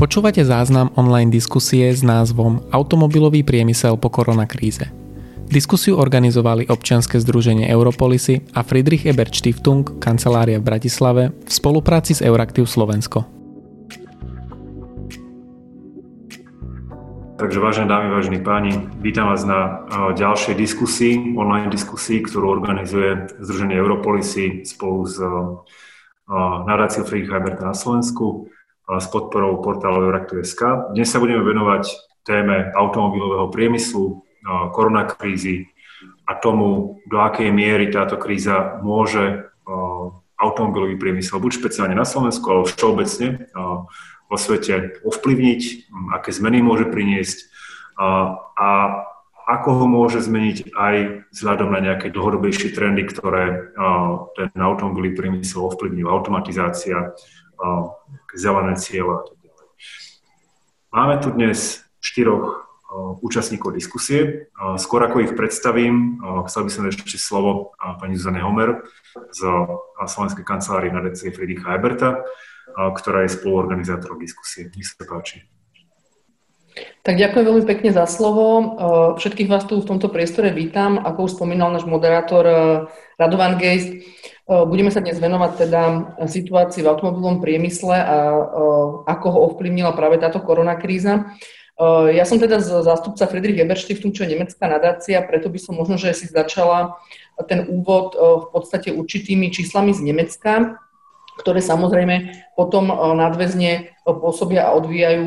Počúvate záznam online diskusie s názvom Automobilový priemysel po koronakríze. Diskusiu organizovali občianske združenie Europolisy a Friedrich Ebert Stiftung, kancelária v Bratislave, v spolupráci s Euraktiv Slovensko. Takže vážené dámy, vážení páni, vítam vás na ďalšej diskusii, online diskusii, ktorú organizuje Združenie Europolisy spolu s nadáciou Friedricha Eberta na Slovensku s podporou portálu Euraktiv.sk. Dnes sa budeme venovať téme automobilového priemyslu, koronakrízy a tomu, do akej miery táto kríza môže automobilový priemysel, buď špeciálne na Slovensku, ale všeobecne vo svete ovplyvniť, aké zmeny môže priniesť a, ako ho môže zmeniť aj vzhľadom na nejaké dlhodobejšie trendy, ktoré ten automobilový priemysel ovplyvňujú. Automatizácia, zelené cieľa a tak ďalej. Máme tu dnes štyroch účastníkov diskusie. Skôr ako ich predstavím, chcel by som ešte slovo pani Zuzane Homer z Slovenskej kancelárie na DC Friedricha Eberta, ktorá je spoluorganizátorom diskusie. Nech sa páči. Tak ďakujem veľmi pekne za slovo. Všetkých vás tu v tomto priestore vítam. Ako už spomínal náš moderátor Radovan Geist, Budeme sa dnes venovať teda situácii v automobilovom priemysle a ako ho ovplyvnila práve táto koronakríza. Ja som teda zástupca Friedrich Ebert Stiftung, čo je nemecká nadácia, preto by som možno, že si začala ten úvod v podstate určitými číslami z Nemecka, ktoré samozrejme potom nadväzne pôsobia a odvíjajú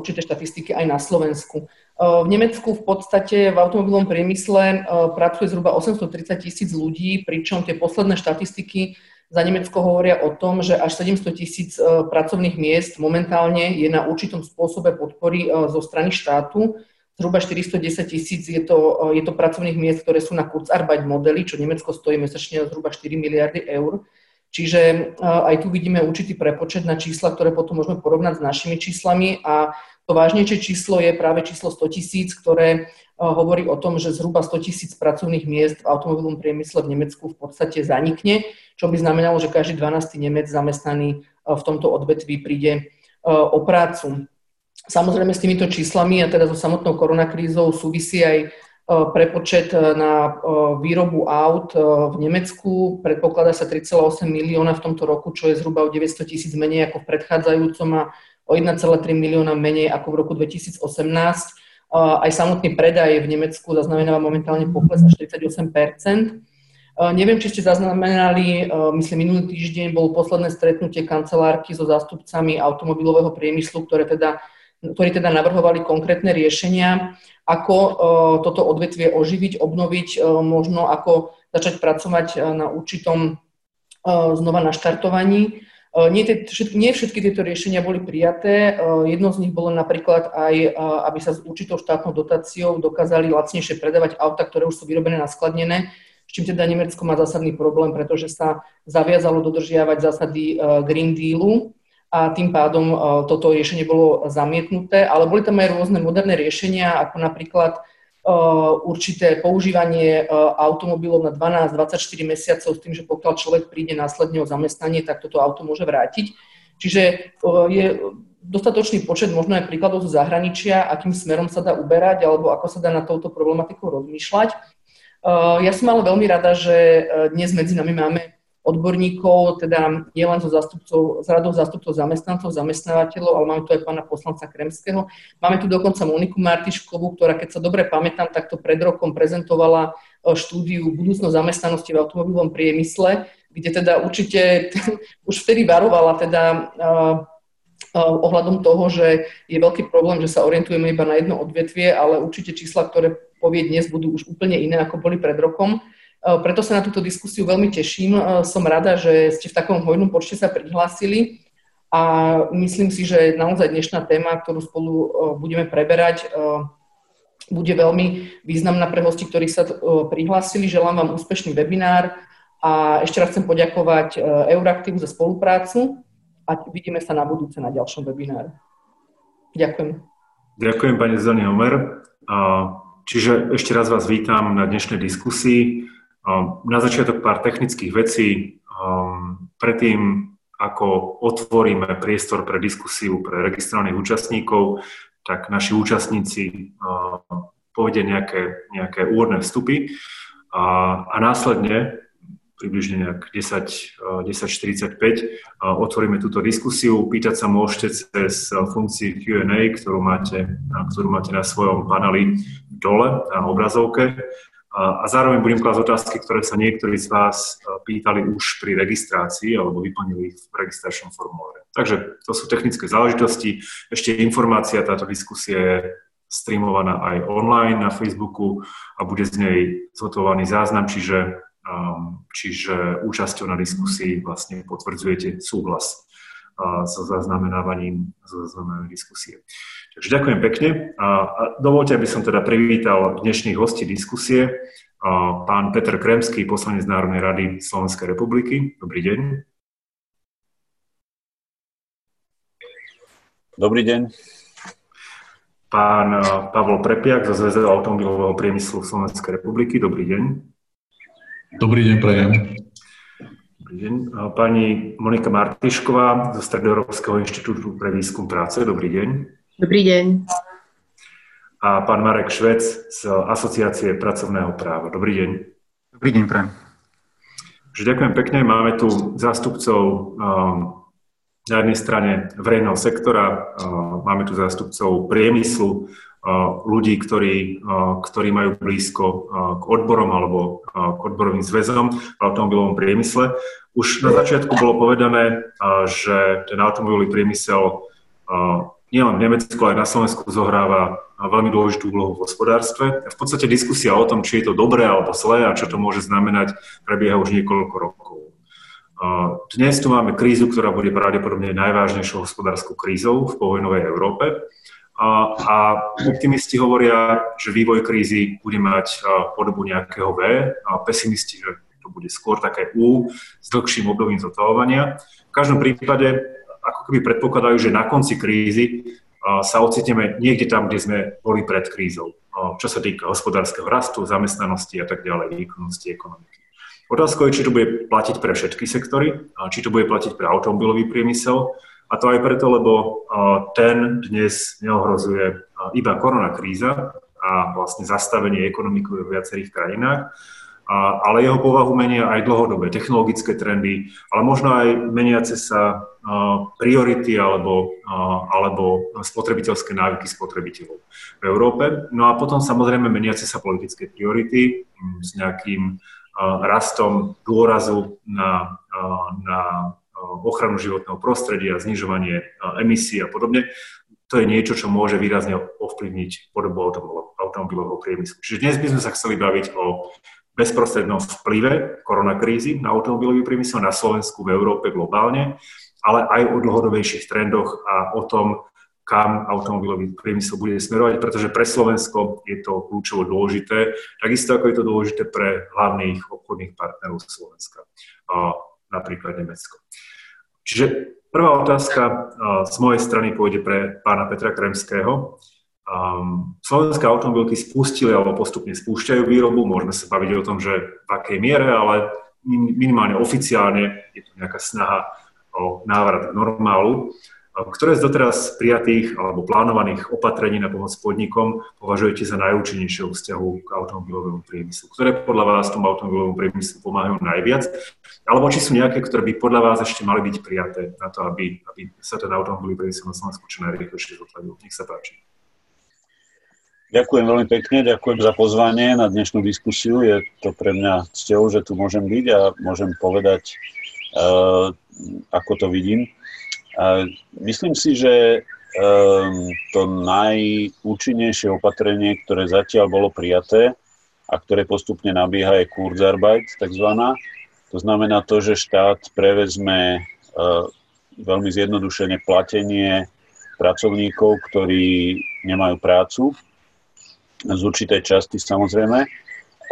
určité štatistiky aj na Slovensku. V Nemecku v podstate v automobilovom priemysle pracuje zhruba 830 tisíc ľudí, pričom tie posledné štatistiky za Nemecko hovoria o tom, že až 700 tisíc pracovných miest momentálne je na určitom spôsobe podpory zo strany štátu. Zhruba 410 tisíc je to, je to pracovných miest, ktoré sú na Kurzarbeit modely, čo Nemecko stojí mesačne zhruba 4 miliardy eur. Čiže aj tu vidíme určitý prepočet na čísla, ktoré potom môžeme porovnať s našimi číslami a to vážnejšie číslo je práve číslo 100 tisíc, ktoré hovorí o tom, že zhruba 100 tisíc pracovných miest v automobilovom priemysle v Nemecku v podstate zanikne, čo by znamenalo, že každý 12. Nemec zamestnaný v tomto odvetví príde o prácu. Samozrejme s týmito číslami a teda so samotnou koronakrízou súvisí aj prepočet na výrobu aut v Nemecku. Predpokladá sa 3,8 milióna v tomto roku, čo je zhruba o 900 tisíc menej ako v predchádzajúcom a o 1,3 milióna menej ako v roku 2018. Aj samotný predaj v Nemecku zaznamenáva momentálne pokles až 48% Neviem, či ste zaznamenali, myslím, minulý týždeň bolo posledné stretnutie kancelárky so zástupcami automobilového priemyslu, ktoré teda, ktorí teda navrhovali konkrétne riešenia, ako toto odvetvie oživiť, obnoviť, možno ako začať pracovať na určitom znova naštartovaní. E, nie, tie, všetky, nie všetky tieto riešenia boli prijaté. E, jedno z nich bolo napríklad aj, e, aby sa s určitou štátnou dotáciou dokázali lacnejšie predávať auta, ktoré už sú vyrobené na skladnené, s čím teda Nemecko má zásadný problém, pretože sa zaviazalo dodržiavať zásady Green Dealu a tým pádom toto riešenie bolo zamietnuté, ale boli tam aj rôzne moderné riešenia, ako napríklad Uh, určité používanie uh, automobilov na 12-24 mesiacov s tým, že pokiaľ človek príde následne o zamestnanie, tak toto auto môže vrátiť. Čiže je dostatočný počet možno aj príkladov zo zahraničia, akým smerom sa dá uberať alebo ako sa dá na touto problematiku rozmýšľať. Ja som ale veľmi rada, že dnes medzi nami máme odborníkov, teda nielen zo zástupcov, z radov zástupcov zamestnancov, zamestnávateľov, ale máme tu aj pána poslanca Kremského. Máme tu dokonca Moniku Martiškovú, ktorá, keď sa dobre pamätám, takto pred rokom prezentovala e, štúdiu budúcnosť zamestnanosti v automobilovom priemysle, kde teda určite už vtedy varovala teda uh, ohľadom toho, že je veľký problém, že sa orientujeme iba na jedno odvetvie, ale určite čísla, ktoré povie dnes, budú už úplne iné, ako boli pred rokom. E, preto sa na túto diskusiu veľmi teším. E, som rada, že ste v takom hojnom počte sa prihlásili a myslím si, že naozaj dnešná téma, ktorú spolu e, budeme preberať, bude veľmi významná pre hosti, ktorí sa prihlásili. Želám vám úspešný webinár a ešte raz chcem poďakovať Euraktivu za spoluprácu a vidíme sa na budúce na ďalšom webináre. Ďakujem. Ďakujem pani Zani Homer. Čiže ešte raz vás vítam na dnešnej diskusii. Na začiatok pár technických vecí. Predtým, ako otvoríme priestor pre diskusiu pre registrovaných účastníkov, tak naši účastníci povedia nejaké, nejaké úvodné vstupy a, a následne približne nejak 10, 10.45 otvoríme túto diskusiu. Pýtať sa môžete cez funkcii Q&A, ktorú máte, ktorú máte na svojom paneli dole na obrazovke. A zároveň budem klásť otázky, ktoré sa niektorí z vás pýtali už pri registrácii alebo vyplnili v registračnom formuláre. Takže to sú technické záležitosti. Ešte informácia, táto diskusia je streamovaná aj online na Facebooku a bude z nej zhotovovaný záznam, čiže, um, čiže účasťou na diskusii vlastne potvrdzujete súhlas so zaznamenávaním, so zaznamenávaním diskusie. Takže ďakujem pekne a dovolte, aby som teda privítal dnešných hostí diskusie. Pán Petr Kremský, poslanec Národnej rady Slovenskej republiky. Dobrý deň. Dobrý deň. Pán Pavol Prepiak zo Zväzu automobilového priemyslu Slovenskej republiky. Dobrý deň. Dobrý deň, prajem. Dobrý deň. Pani Monika Martišková zo Stredoeurópskeho inštitútu pre výskum práce. Dobrý deň. Dobrý deň. A pán Marek Švec z Asociácie pracovného práva. Dobrý deň. Dobrý deň, prajem. Ďakujem pekne. Máme tu zástupcov um, na jednej strane verejného sektora, uh, máme tu zástupcov priemyslu, uh, ľudí, ktorí, uh, ktorí majú blízko k odborom alebo k odborovým zväzom v automobilovom priemysle. Už na začiatku bolo povedané, že ten automobilový priemysel nielen v Nemecku, aj na Slovensku zohráva veľmi dôležitú úlohu v hospodárstve. V podstate diskusia o tom, či je to dobré alebo zlé a čo to môže znamenať, prebieha už niekoľko rokov. Dnes tu máme krízu, ktorá bude pravdepodobne najvážnejšou hospodárskou krízou v povojnovej Európe. A, a optimisti hovoria, že vývoj krízy bude mať podobu nejakého V, a pesimisti, že to bude skôr také U s dlhším obdobím zotavovania. V každom prípade ako keby predpokladajú, že na konci krízy sa ocitneme niekde tam, kde sme boli pred krízou, čo sa týka hospodárskeho rastu, zamestnanosti a tak ďalej, výkonnosti ekonomiky. Otázka je, či to bude platiť pre všetky sektory, či to bude platiť pre automobilový priemysel, a to aj preto, lebo ten dnes neohrozuje iba korona kríza a vlastne zastavenie ekonomiky v viacerých krajinách, a, ale jeho povahu menia aj dlhodobé technologické trendy, ale možno aj meniace sa a, priority alebo, a, alebo spotrebiteľské návyky spotrebiteľov v Európe. No a potom samozrejme meniace sa politické priority m, s nejakým a, rastom dôrazu na, na ochranu životného prostredia, znižovanie emisí a podobne. To je niečo, čo môže výrazne ovplyvniť podobu automobilového priemyslu. Čiže dnes by sme sa chceli baviť o bezprostrednom vplyve koronakrízy na automobilový priemysel na Slovensku, v Európe, globálne, ale aj o dlhodobejších trendoch a o tom, kam automobilový priemysel bude smerovať, pretože pre Slovensko je to kľúčovo dôležité, takisto ako je to dôležité pre hlavných obchodných partnerov Slovenska, napríklad Nemecko. Čiže prvá otázka z mojej strany pôjde pre pána Petra Kremského. Um, slovenské automobilky spustili alebo postupne spúšťajú výrobu, môžeme sa baviť o tom, že v akej miere, ale minimálne oficiálne je to nejaká snaha o návrat k normálu. Ktoré z doteraz prijatých alebo plánovaných opatrení na pomoc podnikom považujete za najúčinnejšie vzťahu k automobilovému priemyslu? Ktoré podľa vás tomu automobilovému priemyslu pomáhajú najviac? Alebo či sú nejaké, ktoré by podľa vás ešte mali byť prijaté na to, aby, aby sa ten automobilový priemysel na Slovensku čo najrýchlejšie zotavil? Nech sa páči. Ďakujem veľmi pekne, ďakujem za pozvanie na dnešnú diskusiu. Je to pre mňa cťou, že tu môžem byť a môžem povedať, uh, ako to vidím. Uh, myslím si, že um, to najúčinnejšie opatrenie, ktoré zatiaľ bolo prijaté a ktoré postupne nabieha, je Kurzarbeit, takzvaná. To znamená to, že štát prevezme uh, veľmi zjednodušene platenie pracovníkov, ktorí nemajú prácu z určitej časti samozrejme.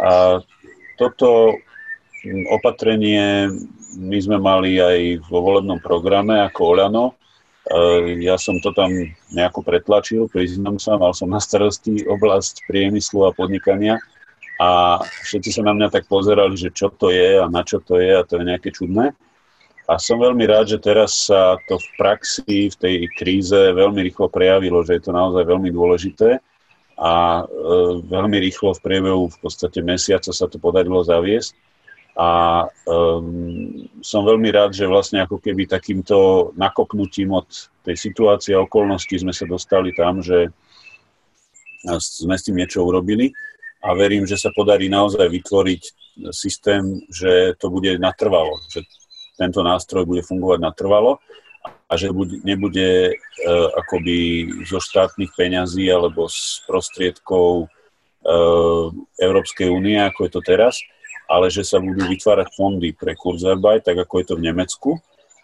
A toto opatrenie my sme mali aj vo volebnom programe ako Oľano. E, ja som to tam nejako pretlačil, priznám sa, mal som na starosti oblasť priemyslu a podnikania a všetci sa na mňa tak pozerali, že čo to je a na čo to je a to je nejaké čudné. A som veľmi rád, že teraz sa to v praxi, v tej kríze veľmi rýchlo prejavilo, že je to naozaj veľmi dôležité a e, veľmi rýchlo v priebehu v podstate mesiaca sa to podarilo zaviesť. A um, som veľmi rád, že vlastne ako keby takýmto nakopnutím od tej situácie a okolností sme sa dostali tam, že sme s tým niečo urobili a verím, že sa podarí naozaj vytvoriť systém, že to bude natrvalo, že tento nástroj bude fungovať natrvalo a že nebude uh, akoby zo štátnych peňazí alebo z prostriedkov uh, Európskej únie, ako je to teraz, ale že sa budú vytvárať fondy pre Kurzarbeit, tak ako je to v Nemecku,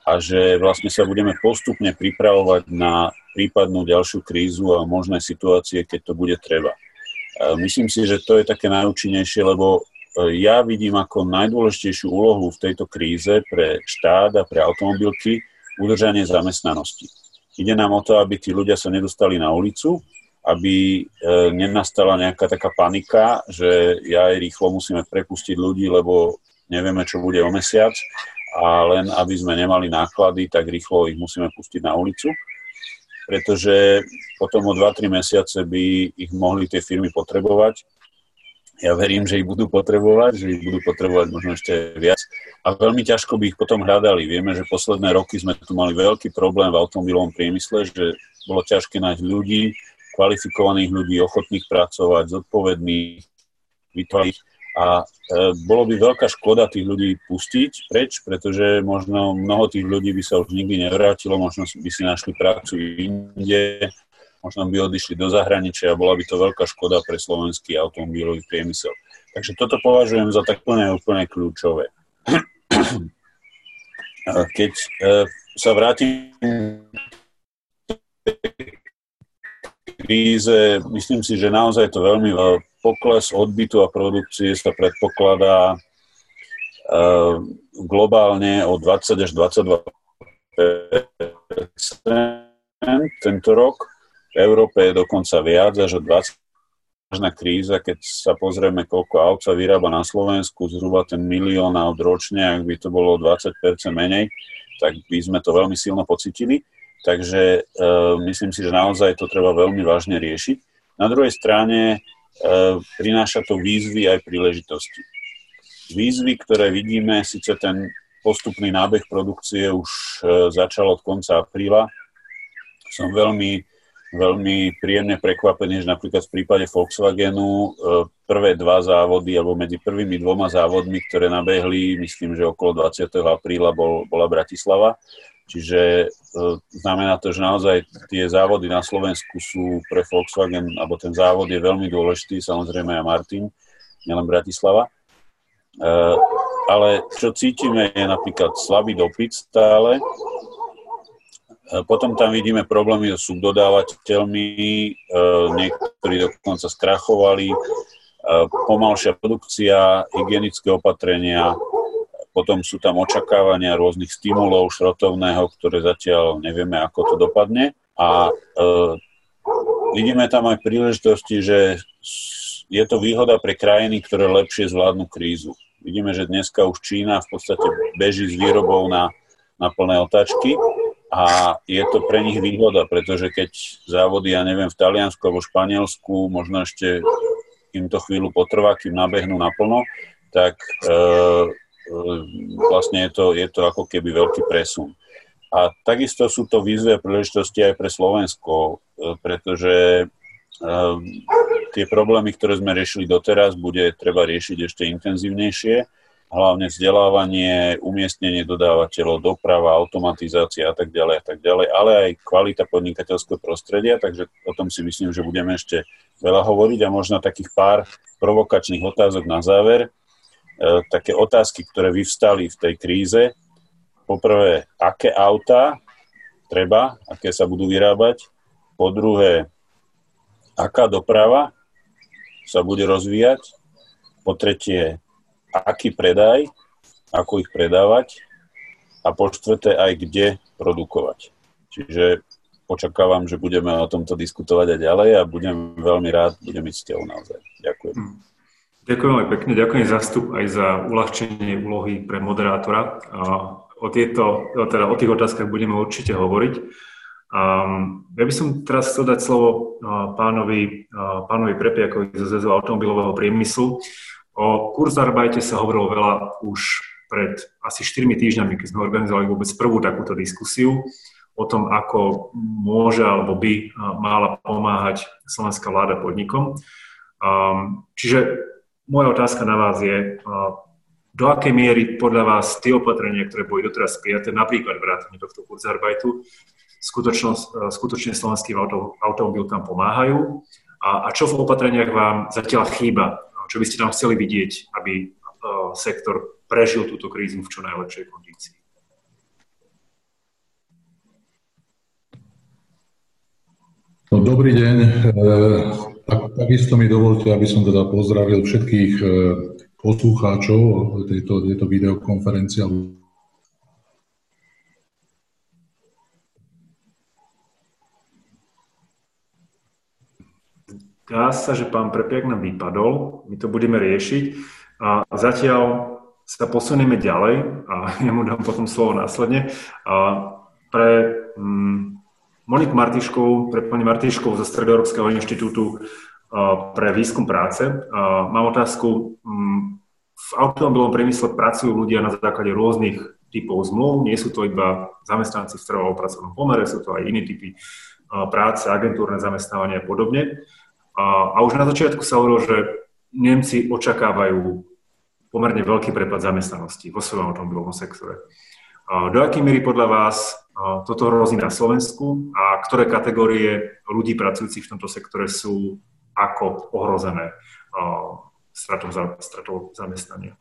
a že vlastne sa budeme postupne pripravovať na prípadnú ďalšiu krízu a možné situácie, keď to bude treba. Myslím si, že to je také najúčinnejšie, lebo e, ja vidím ako najdôležitejšiu úlohu v tejto kríze pre štát a pre automobilky udržanie zamestnanosti. Ide nám o to, aby tí ľudia sa nedostali na ulicu, aby e, nenastala nejaká taká panika, že ja aj rýchlo musíme prepustiť ľudí, lebo nevieme, čo bude o mesiac a len aby sme nemali náklady, tak rýchlo ich musíme pustiť na ulicu, pretože potom o 2-3 mesiace by ich mohli tie firmy potrebovať. Ja verím, že ich budú potrebovať, že ich budú potrebovať možno ešte viac a veľmi ťažko by ich potom hľadali. Vieme, že posledné roky sme tu mali veľký problém v automobilovom priemysle, že bolo ťažké nájsť ľudí, kvalifikovaných ľudí, ochotných pracovať, zodpovedných, vytvoriť. A e, bolo by veľká škoda tých ľudí pustiť preč, pretože možno mnoho tých ľudí by sa už nikdy nevrátilo, možno by si našli prácu inde, možno by odišli do zahraničia a bola by to veľká škoda pre slovenský automobilový priemysel. Takže toto považujem za tak plne úplne kľúčové. Keď e, sa vrátim kríze, myslím si, že naozaj to veľmi pokles odbytu a produkcie sa predpokladá uh, globálne o 20 až 22% tento rok. V Európe je dokonca viac, až o 20 vážna kríza, keď sa pozrieme, koľko aut sa vyrába na Slovensku, zhruba ten milión aut ročne, ak by to bolo 20% menej, tak by sme to veľmi silno pocitili. Takže uh, myslím si, že naozaj to treba veľmi vážne riešiť. Na druhej strane uh, prináša to výzvy aj príležitosti. Výzvy, ktoré vidíme, síce ten postupný nábeh produkcie už uh, začal od konca apríla. Som veľmi, veľmi príjemne prekvapený, že napríklad v prípade Volkswagenu prvé dva závody, alebo medzi prvými dvoma závodmi, ktoré nabehli, myslím, že okolo 20. apríla bol, bola Bratislava, Čiže e, znamená to, že naozaj tie závody na Slovensku sú pre Volkswagen, alebo ten závod je veľmi dôležitý, samozrejme aj Martin, nielen Bratislava. E, ale čo cítime je napríklad slabý dopyt stále. E, potom tam vidíme problémy so subdodávateľmi, niektorí dokonca skrachovali, pomalšia produkcia, hygienické opatrenia, potom sú tam očakávania rôznych stimulov šrotovného, ktoré zatiaľ nevieme, ako to dopadne. A vidíme tam aj príležitosti, že je to výhoda pre krajiny, ktoré lepšie zvládnu krízu. Vidíme, že dneska už Čína v podstate beží s výrobou na, na plné otáčky a je to pre nich výhoda, pretože keď závody, ja neviem, v Taliansku alebo Španielsku, možno ešte im to chvíľu potrvá, kým nabehnú naplno, tak e, vlastne je to, je to ako keby veľký presun. A takisto sú to výzvy a príležitosti aj pre Slovensko, e, pretože e, tie problémy, ktoré sme riešili doteraz, bude treba riešiť ešte intenzívnejšie, hlavne vzdelávanie, umiestnenie dodávateľov, doprava, automatizácia a tak ďalej a tak ďalej, ale aj kvalita podnikateľského prostredia, takže o tom si myslím, že budeme ešte veľa hovoriť a možno takých pár provokačných otázok na záver. E, také otázky, ktoré vyvstali v tej kríze. Poprvé, aké auta treba, aké sa budú vyrábať. Po druhé, aká doprava sa bude rozvíjať. Po tretie, aký predaj, ako ich predávať. A po štvrté, aj kde produkovať. Čiže očakávam, že budeme o tomto diskutovať aj ďalej a budem veľmi rád, budem byť s naozaj. Ďakujem. Hmm. Ďakujem veľmi pekne, ďakujem za vstup aj za uľahčenie úlohy pre moderátora. O, tieto, teda o tých otázkach budeme určite hovoriť. Ja by som teraz chcel dať slovo pánovi, pánovi Prepiakovi zo Zväzu automobilového priemyslu. O Kurzarbajte sa hovorilo veľa už pred asi 4 týždňami, keď sme organizovali vôbec prvú takúto diskusiu o tom, ako môže alebo by mala pomáhať slovenská vláda podnikom. Čiže moja otázka na vás je, do akej miery podľa vás tie opatrenia, ktoré boli doteraz prijaté, napríklad vrátane tohto Kurzarbajtu, skutočne, skutočne slovenský auto, automobil tam pomáhajú. A, a čo v opatreniach vám zatiaľ chýba? Čo by ste tam chceli vidieť, aby uh, sektor prežil túto krízu v čo najlepšej kondícii? No, dobrý deň. E, tak, takisto mi dovolte, aby som teda pozdravil všetkých e, poslucháčov tejto, tejto videokonferencie Dá sa, že pán Prepiak nám vypadol, my to budeme riešiť a zatiaľ sa posunieme ďalej a ja mu dám potom slovo následne. A pre um, Moniku Martiškovú, pre pani Martiškovú zo Stredoeurópskeho inštitútu pre výskum práce. Mám otázku. Um, v automobilovom priemysle pracujú ľudia na základe rôznych typov zmluv. Nie sú to iba zamestnanci v trvalom pracovnom pomere, sú to aj iné typy práce, agentúrne zamestnávanie a podobne. A, a už na začiatku sa hovorilo, že Nemci očakávajú pomerne veľký prepad zamestnanosti vo svojom automobilovom sektore. A do akej miery podľa vás toto hrozí na Slovensku a ktoré kategórie ľudí pracujúcich v tomto sektore sú ako ohrozené stratou, stratou zamestnania?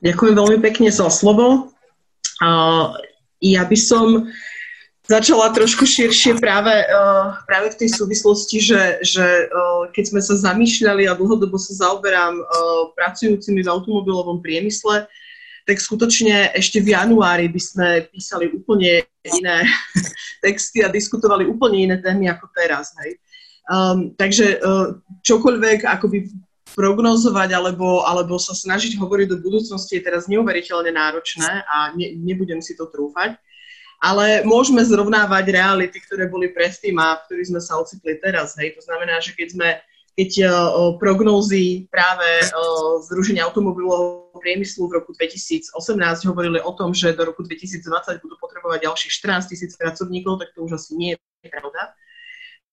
Ďakujem veľmi pekne za slovo. Ja by som začala trošku širšie práve, uh, práve v tej súvislosti, že, že uh, keď sme sa zamýšľali a dlhodobo sa zaoberám uh, pracujúcimi v automobilovom priemysle, tak skutočne ešte v januári by sme písali úplne iné texty a diskutovali úplne iné témy ako teraz. Hej. Um, takže uh, čokoľvek akoby prognozovať alebo, alebo sa snažiť hovoriť do budúcnosti je teraz neuveriteľne náročné a ne, nebudem si to trúfať ale môžeme zrovnávať reality, ktoré boli predtým a v ktorých sme sa ocitli teraz. Hej. To znamená, že keď sme keď uh, prognózy práve uh, Združenia automobilového priemyslu v roku 2018 hovorili o tom, že do roku 2020 budú potrebovať ďalších 14 tisíc pracovníkov, tak to už asi nie je pravda.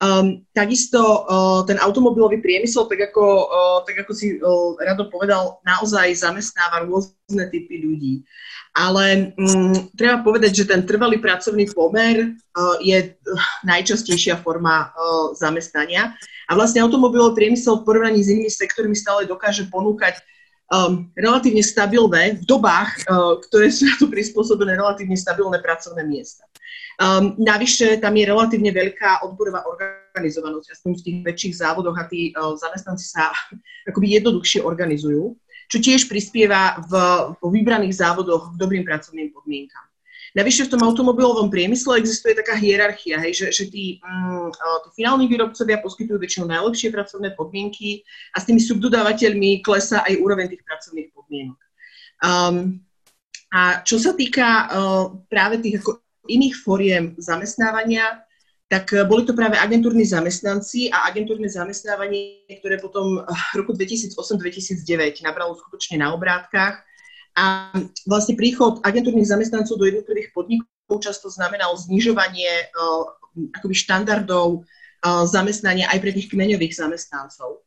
Um, takisto uh, ten automobilový priemysel, tak ako, uh, tak ako si uh, Rado povedal, naozaj zamestnáva rôzne typy ľudí. Ale um, treba povedať, že ten trvalý pracovný pomer uh, je najčastejšia forma uh, zamestnania. A vlastne automobilový priemysel v porovnaní s inými sektormi stále dokáže ponúkať um, relatívne stabilné, v dobách, uh, ktoré sú na to prispôsobené, relatívne stabilné pracovné miesta. Um, navyše tam je relatívne veľká odborová organizovanosť, aspoň v tých väčších závodoch a tí uh, zamestnanci sa akoby jednoduchšie organizujú čo tiež prispieva v, v vybraných závodoch k dobrým pracovným podmienkam. Navyše v tom automobilovom priemysle existuje taká hierarchia, hej, že, že tí, mm, tí finálni výrobcovia poskytujú väčšinou najlepšie pracovné podmienky a s tými subdodávateľmi klesá aj úroveň tých pracovných podmienok. Um, a čo sa týka uh, práve tých ako iných foriem zamestnávania, tak eh, boli to práve agentúrni zamestnanci a agentúrne zamestnávanie, ktoré potom v roku 2008-2009 nabralo skutočne na obrátkach. A vlastne príchod agentúrnych zamestnancov do jednotlivých podnikov často znamenal znižovanie uh, akoby štandardov uh, zamestnania aj pre tých kmeňových zamestnancov.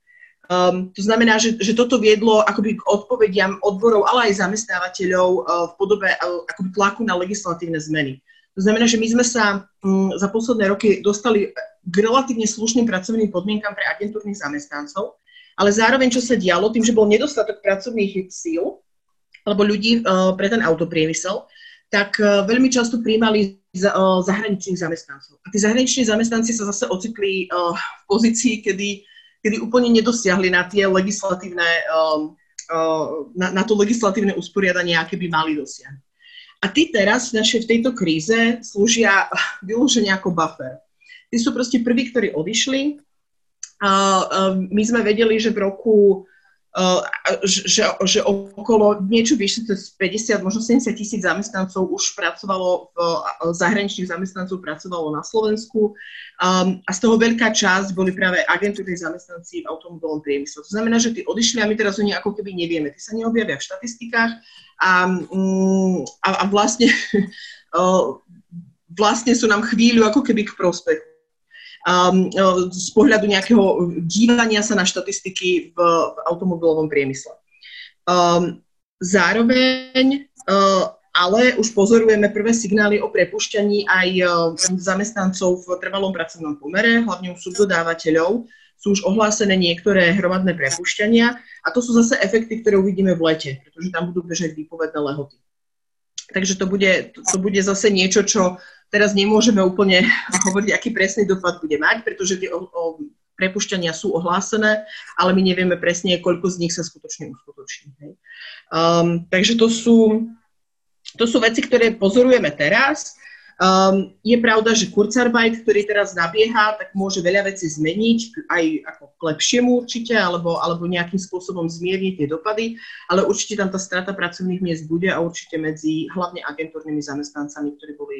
Um, to znamená, že, že toto viedlo akoby k odpovediam odborov, ale aj zamestnávateľov uh, v podobe uh, akoby tlaku na legislatívne zmeny. To znamená, že my sme sa um, za posledné roky dostali k relatívne slušným pracovným podmienkam pre agentúrnych zamestnancov, ale zároveň, čo sa dialo, tým, že bol nedostatok pracovných síl alebo ľudí uh, pre ten autopriemysel, tak uh, veľmi často príjmali uh, zahraničných zamestnancov. A tí zahraniční zamestnanci sa zase ocitli v pozícii, kedy, kedy úplne nedosiahli na tie legislatívne, na, na to legislatívne usporiadanie, aké by mali dosiahnuť. A tí teraz v našej v tejto kríze slúžia vyloženie ako buffer. Tí sú proste prví, ktorí odišli. A, a my sme vedeli, že v roku že, že okolo niečo vyššie cez 50, možno 70 tisíc zamestnancov už pracovalo, zahraničných zamestnancov pracovalo na Slovensku um, a z toho veľká časť boli práve agentúrni zamestnanci v automobilovom priemysle. To znamená, že tí odišli a my teraz o nich ako keby nevieme. Tí sa neobjavia v štatistikách a, um, a, a vlastne, vlastne sú nám chvíľu ako keby k prospechu um, z pohľadu nejakého dívania sa na štatistiky v, v automobilovom priemysle. Um, zároveň uh, ale už pozorujeme prvé signály o prepušťaní aj zamestnancov v trvalom pracovnom pomere, hlavne u subdodávateľov. Sú už ohlásené niektoré hromadné prepušťania a to sú zase efekty, ktoré uvidíme v lete, pretože tam budú bežať výpovedné lehoty. Takže to bude, to bude zase niečo, čo Teraz nemôžeme úplne hovoriť, aký presný dopad bude mať, pretože tie o, o, prepušťania sú ohlásené, ale my nevieme presne, koľko z nich sa skutočne uskutoční. Um, takže to sú, to sú veci, ktoré pozorujeme teraz. Um, je pravda, že Kurzarbeit, ktorý teraz nabieha, tak môže veľa vecí zmeniť, aj ako k lepšiemu určite, alebo, alebo nejakým spôsobom zmierniť tie dopady, ale určite tam tá strata pracovných miest bude a určite medzi hlavne agentúrnymi zamestnancami, ktorí boli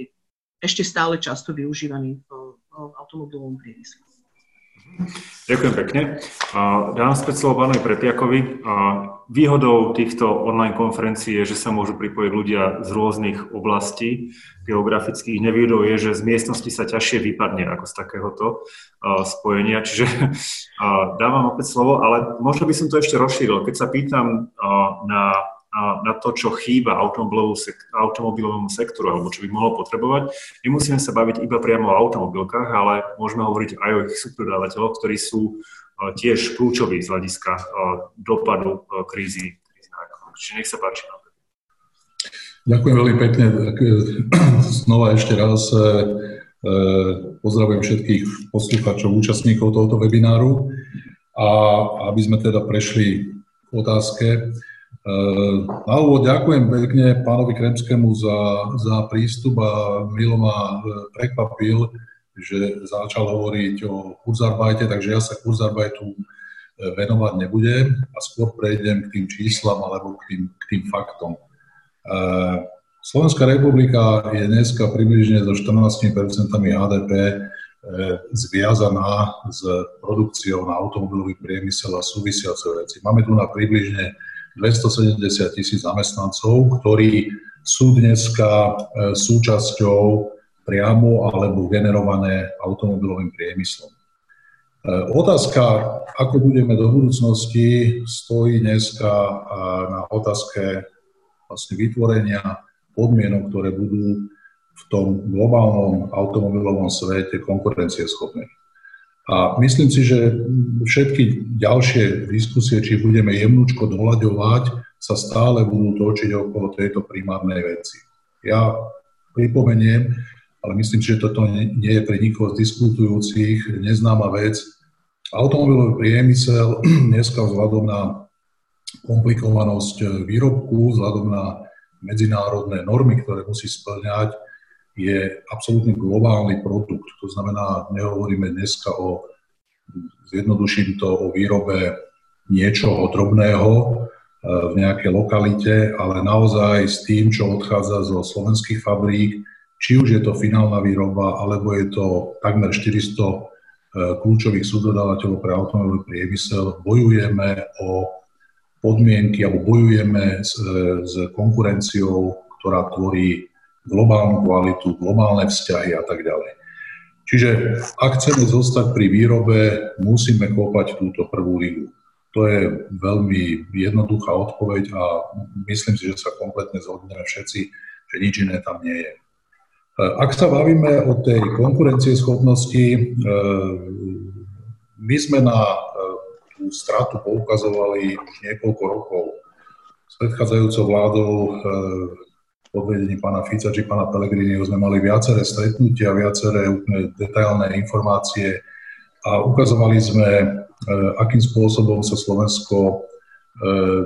ešte stále často využívaný v, automobilovom priemysle. Ďakujem pekne. Dám späť slovo pánovi Pretiakovi. Výhodou týchto online konferencií je, že sa môžu pripojiť ľudia z rôznych oblastí geografických. Nevýhodou je, že z miestnosti sa ťažšie vypadne ako z takéhoto spojenia. Čiže dávam opäť slovo, ale možno by som to ešte rozšíril. Keď sa pýtam na na to, čo chýba automobilovému sektoru alebo čo by mohol potrebovať. Nemusíme sa baviť iba priamo o automobilkách, ale môžeme hovoriť aj o ich subdodávateľoch, ktorí sú tiež kľúčoví z hľadiska dopadu krízy. Čiže nech sa páči. Ďakujem veľmi pekne. Znova ešte raz e, e, pozdravujem všetkých poslucháčov, účastníkov tohoto webináru. A aby sme teda prešli k otázke, na úvod ďakujem pekne pánovi Kremskému za, za prístup a milo ma e, prekvapil, že začal hovoriť o kurzarbajte, takže ja sa kurzarbajtu e, venovať nebudem a skôr prejdem k tým číslam alebo k tým, k tým faktom. Slovenská republika je dneska približne so 14% HDP zviazaná s produkciou na automobilový priemysel a súvisiace veci. Máme tu na približne 270 tisíc zamestnancov, ktorí sú dneska e, súčasťou priamo alebo generované automobilovým priemyslom. E, otázka, ako budeme do budúcnosti, stojí dneska na otázke vlastne vytvorenia podmienok, ktoré budú v tom globálnom automobilovom svete konkurencieschopné. A myslím si, že všetky ďalšie diskusie, či budeme jemnúčko doľaďovať, sa stále budú točiť okolo tejto primárnej veci. Ja pripomeniem, ale myslím že toto nie je pre nikoho z diskutujúcich neznáma vec. Automobilový priemysel dneska vzhľadom na komplikovanosť výrobku, vzhľadom na medzinárodné normy, ktoré musí splňať, je absolútne globálny produkt. To znamená, nehovoríme dneska o, zjednoduším to, o výrobe niečoho drobného e, v nejakej lokalite, ale naozaj s tým, čo odchádza zo slovenských fabrík, či už je to finálna výroba, alebo je to takmer 400 e, kľúčových subdodávateľov pre automobilový priemysel, bojujeme o podmienky alebo bojujeme s, e, s konkurenciou, ktorá tvorí globálnu kvalitu, globálne vzťahy a tak ďalej. Čiže ak chceme zostať pri výrobe, musíme kopať túto prvú ligu. To je veľmi jednoduchá odpoveď a myslím si, že sa kompletne zhodneme všetci, že nič iné tam nie je. Ak sa bavíme o tej konkurencieschopnosti, e, my sme na e, tú stratu poukazovali už niekoľko rokov. S predchádzajúcou vládou e, pod vedením pána Fica či pána Pellegriniho sme mali viaceré stretnutia, viaceré úplne detailné informácie a ukazovali sme, e, akým spôsobom sa Slovensko e,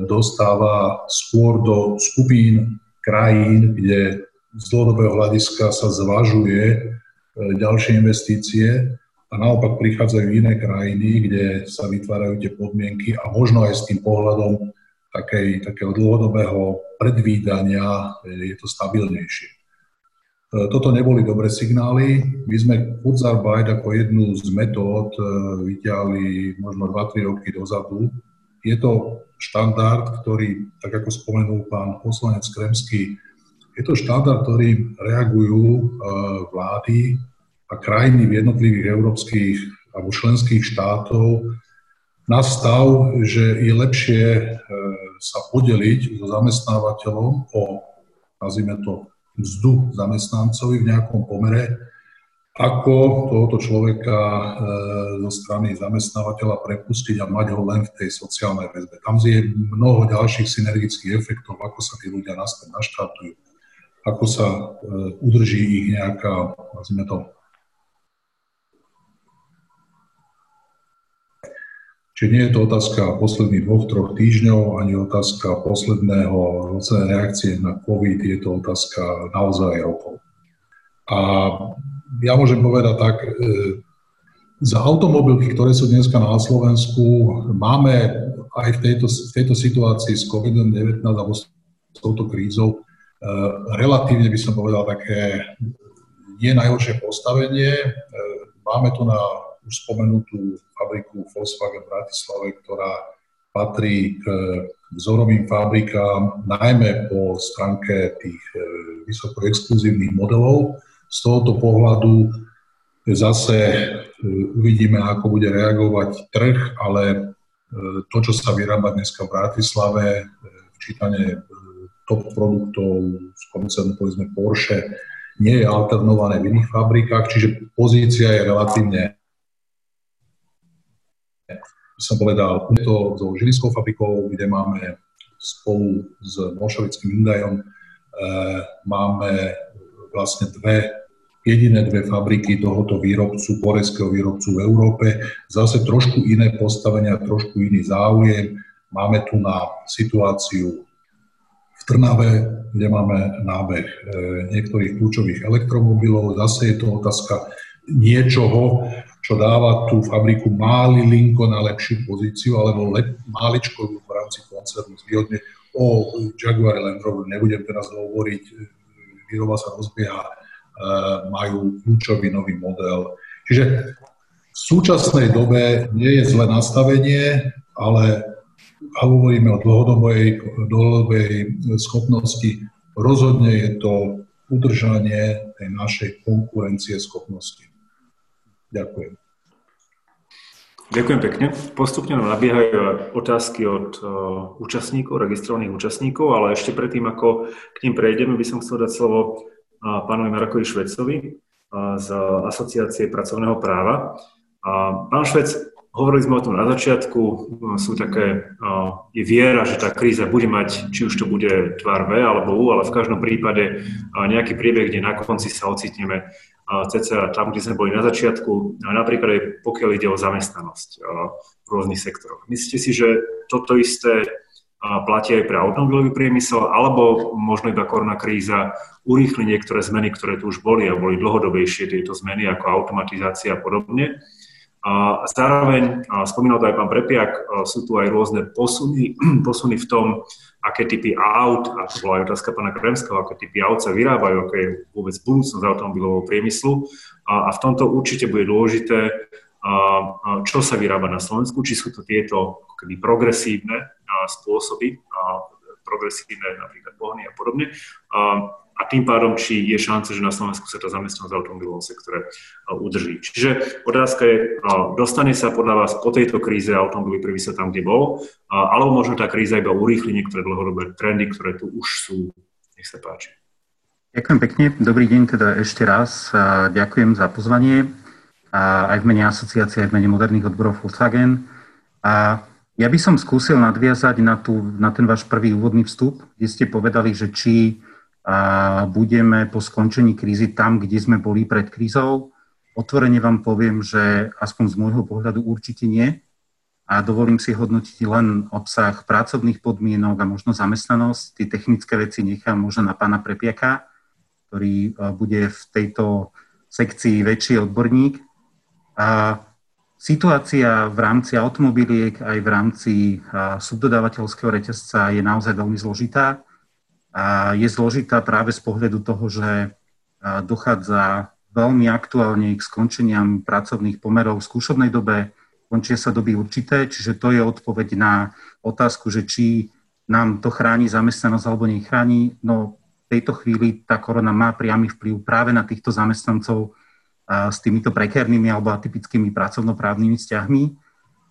dostáva skôr do skupín krajín, kde z dlhodobého hľadiska sa zvažuje e, ďalšie investície a naopak prichádzajú iné krajiny, kde sa vytvárajú tie podmienky a možno aj s tým pohľadom takej, takého dlhodobého predvídania je to stabilnejšie. E, toto neboli dobré signály. My sme Kurzarbeit ako jednu z metód e, vyťahli možno 2-3 roky dozadu. Je to štandard, ktorý, tak ako spomenul pán poslanec Kremský, je to štandard, ktorý reagujú e, vlády a krajiny v jednotlivých európskych alebo členských štátov na stav, že je lepšie e, sa podeliť so zamestnávateľom o, nazvime to, mzdu zamestnancovi v nejakom pomere, ako tohoto človeka e, zo strany zamestnávateľa prepustiť a mať ho len v tej sociálnej väzbe. Tam je mnoho ďalších synergických efektov, ako sa tí ľudia naspäť naštartujú, ako sa e, udrží ich nejaká, nazvime to, Čiže nie je to otázka posledných dvoch, troch týždňov, ani otázka posledného reakcie na COVID, je to otázka naozaj rokov. A ja môžem povedať tak, e, za automobilky, ktoré sú dneska na Slovensku, máme aj v tejto, v tejto situácii s COVID-19 alebo s touto krízou e, relatívne by som povedal také nie najhoršie postavenie. E, máme tu na už spomenutú fabriku Volkswagen v Bratislave, ktorá patrí k vzorovým fabrikám, najmä po stránke tých e, vysoko exkluzívnych modelov. Z tohoto pohľadu zase e, uvidíme, ako bude reagovať trh, ale e, to, čo sa vyrába dneska v Bratislave, včítanie top produktov z koncernu povedzme Porsche, nie je alternované v iných fabrikách, čiže pozícia je relatívne som povedal, je to so Žilinskou fabrikou, kde máme spolu s Mošovickým Hyundaiom e, máme vlastne dve, jediné dve fabriky tohoto výrobcu, korejského výrobcu v Európe. Zase trošku iné postavenia, trošku iný záujem. Máme tu na situáciu v Trnave, kde máme nábeh e, niektorých kľúčových elektromobilov. Zase je to otázka niečoho, čo dáva tú fabriku linko na lepšiu pozíciu, alebo lep, máličko v rámci koncernu zvýhodne. O Jaguar Land Rover nebudem teraz hovoriť, výroba sa rozbieha, e, majú kľúčový nový model. Čiže v súčasnej dobe nie je zlé nastavenie, ale hovoríme o dlhodobej, dlhodobej schopnosti, rozhodne je to udržanie tej našej konkurencie schopnosti. Ďakujem. Ďakujem pekne. Postupne nám nabiehajú otázky od uh, účastníkov, registrovaných účastníkov, ale ešte predtým, ako k ním prejdeme, by som chcel dať slovo uh, pánovi Marakovi Švecovi uh, z Asociácie pracovného práva. Pán Švec, hovorili sme o tom na začiatku, sú také, je viera, že tá kríza bude mať, či už to bude tvár V alebo U, ale v každom prípade nejaký priebeh, kde na konci sa ocitneme cca tam, kde sme boli na začiatku, napríklad aj pokiaľ ide o zamestnanosť v rôznych sektoroch. Myslíte si, že toto isté platí aj pre automobilový priemysel, alebo možno iba korona kríza urýchli niektoré zmeny, ktoré tu už boli a boli dlhodobejšie tieto zmeny ako automatizácia a podobne. A zároveň, spomínal to aj pán Prepiak, sú tu aj rôzne posuny, posuny v tom, aké typy aut, a to bola aj otázka pána Kremského, aké typy aut sa vyrábajú, aké je vôbec budúcnosť automobilového priemyslu. A, a v tomto určite bude dôležité, a, a čo sa vyrába na Slovensku, či sú to tieto keby progresívne a, spôsoby, a, progresívne napríklad pohony a podobne. A, a tým pádom, či je šanca, že na Slovensku sa tá zamestnanosť v automobilovom sektore udrží. Čiže otázka je, dostane sa podľa vás po tejto kríze automobilový priemysel tam, kde bol, alebo možno tá kríza iba urýchli niektoré dlhodobé trendy, ktoré tu už sú. Nech sa páči. Ďakujem pekne. Dobrý deň teda ešte raz. Ďakujem za pozvanie aj v mene asociácie, aj v mene moderných odborov Volkswagen. A ja by som skúsil nadviazať na, tú, na ten váš prvý úvodný vstup, kde ste povedali, že či a budeme po skončení krízy tam, kde sme boli pred krízou. Otvorene vám poviem, že aspoň z môjho pohľadu určite nie. A dovolím si hodnotiť len obsah pracovných podmienok a možno zamestnanosť. Tie technické veci nechám možno na pána Prepiaka, ktorý bude v tejto sekcii väčší odborník. A situácia v rámci automobiliek aj v rámci subdodávateľského reťazca je naozaj veľmi zložitá. A je zložitá práve z pohľadu toho, že dochádza veľmi aktuálne k skončeniam pracovných pomerov v skúšobnej dobe, končia sa doby určité, čiže to je odpoveď na otázku, že či nám to chráni zamestnanosť alebo nechráni. No v tejto chvíli tá korona má priamy vplyv práve na týchto zamestnancov s týmito prekernými alebo atypickými pracovnoprávnymi vzťahmi.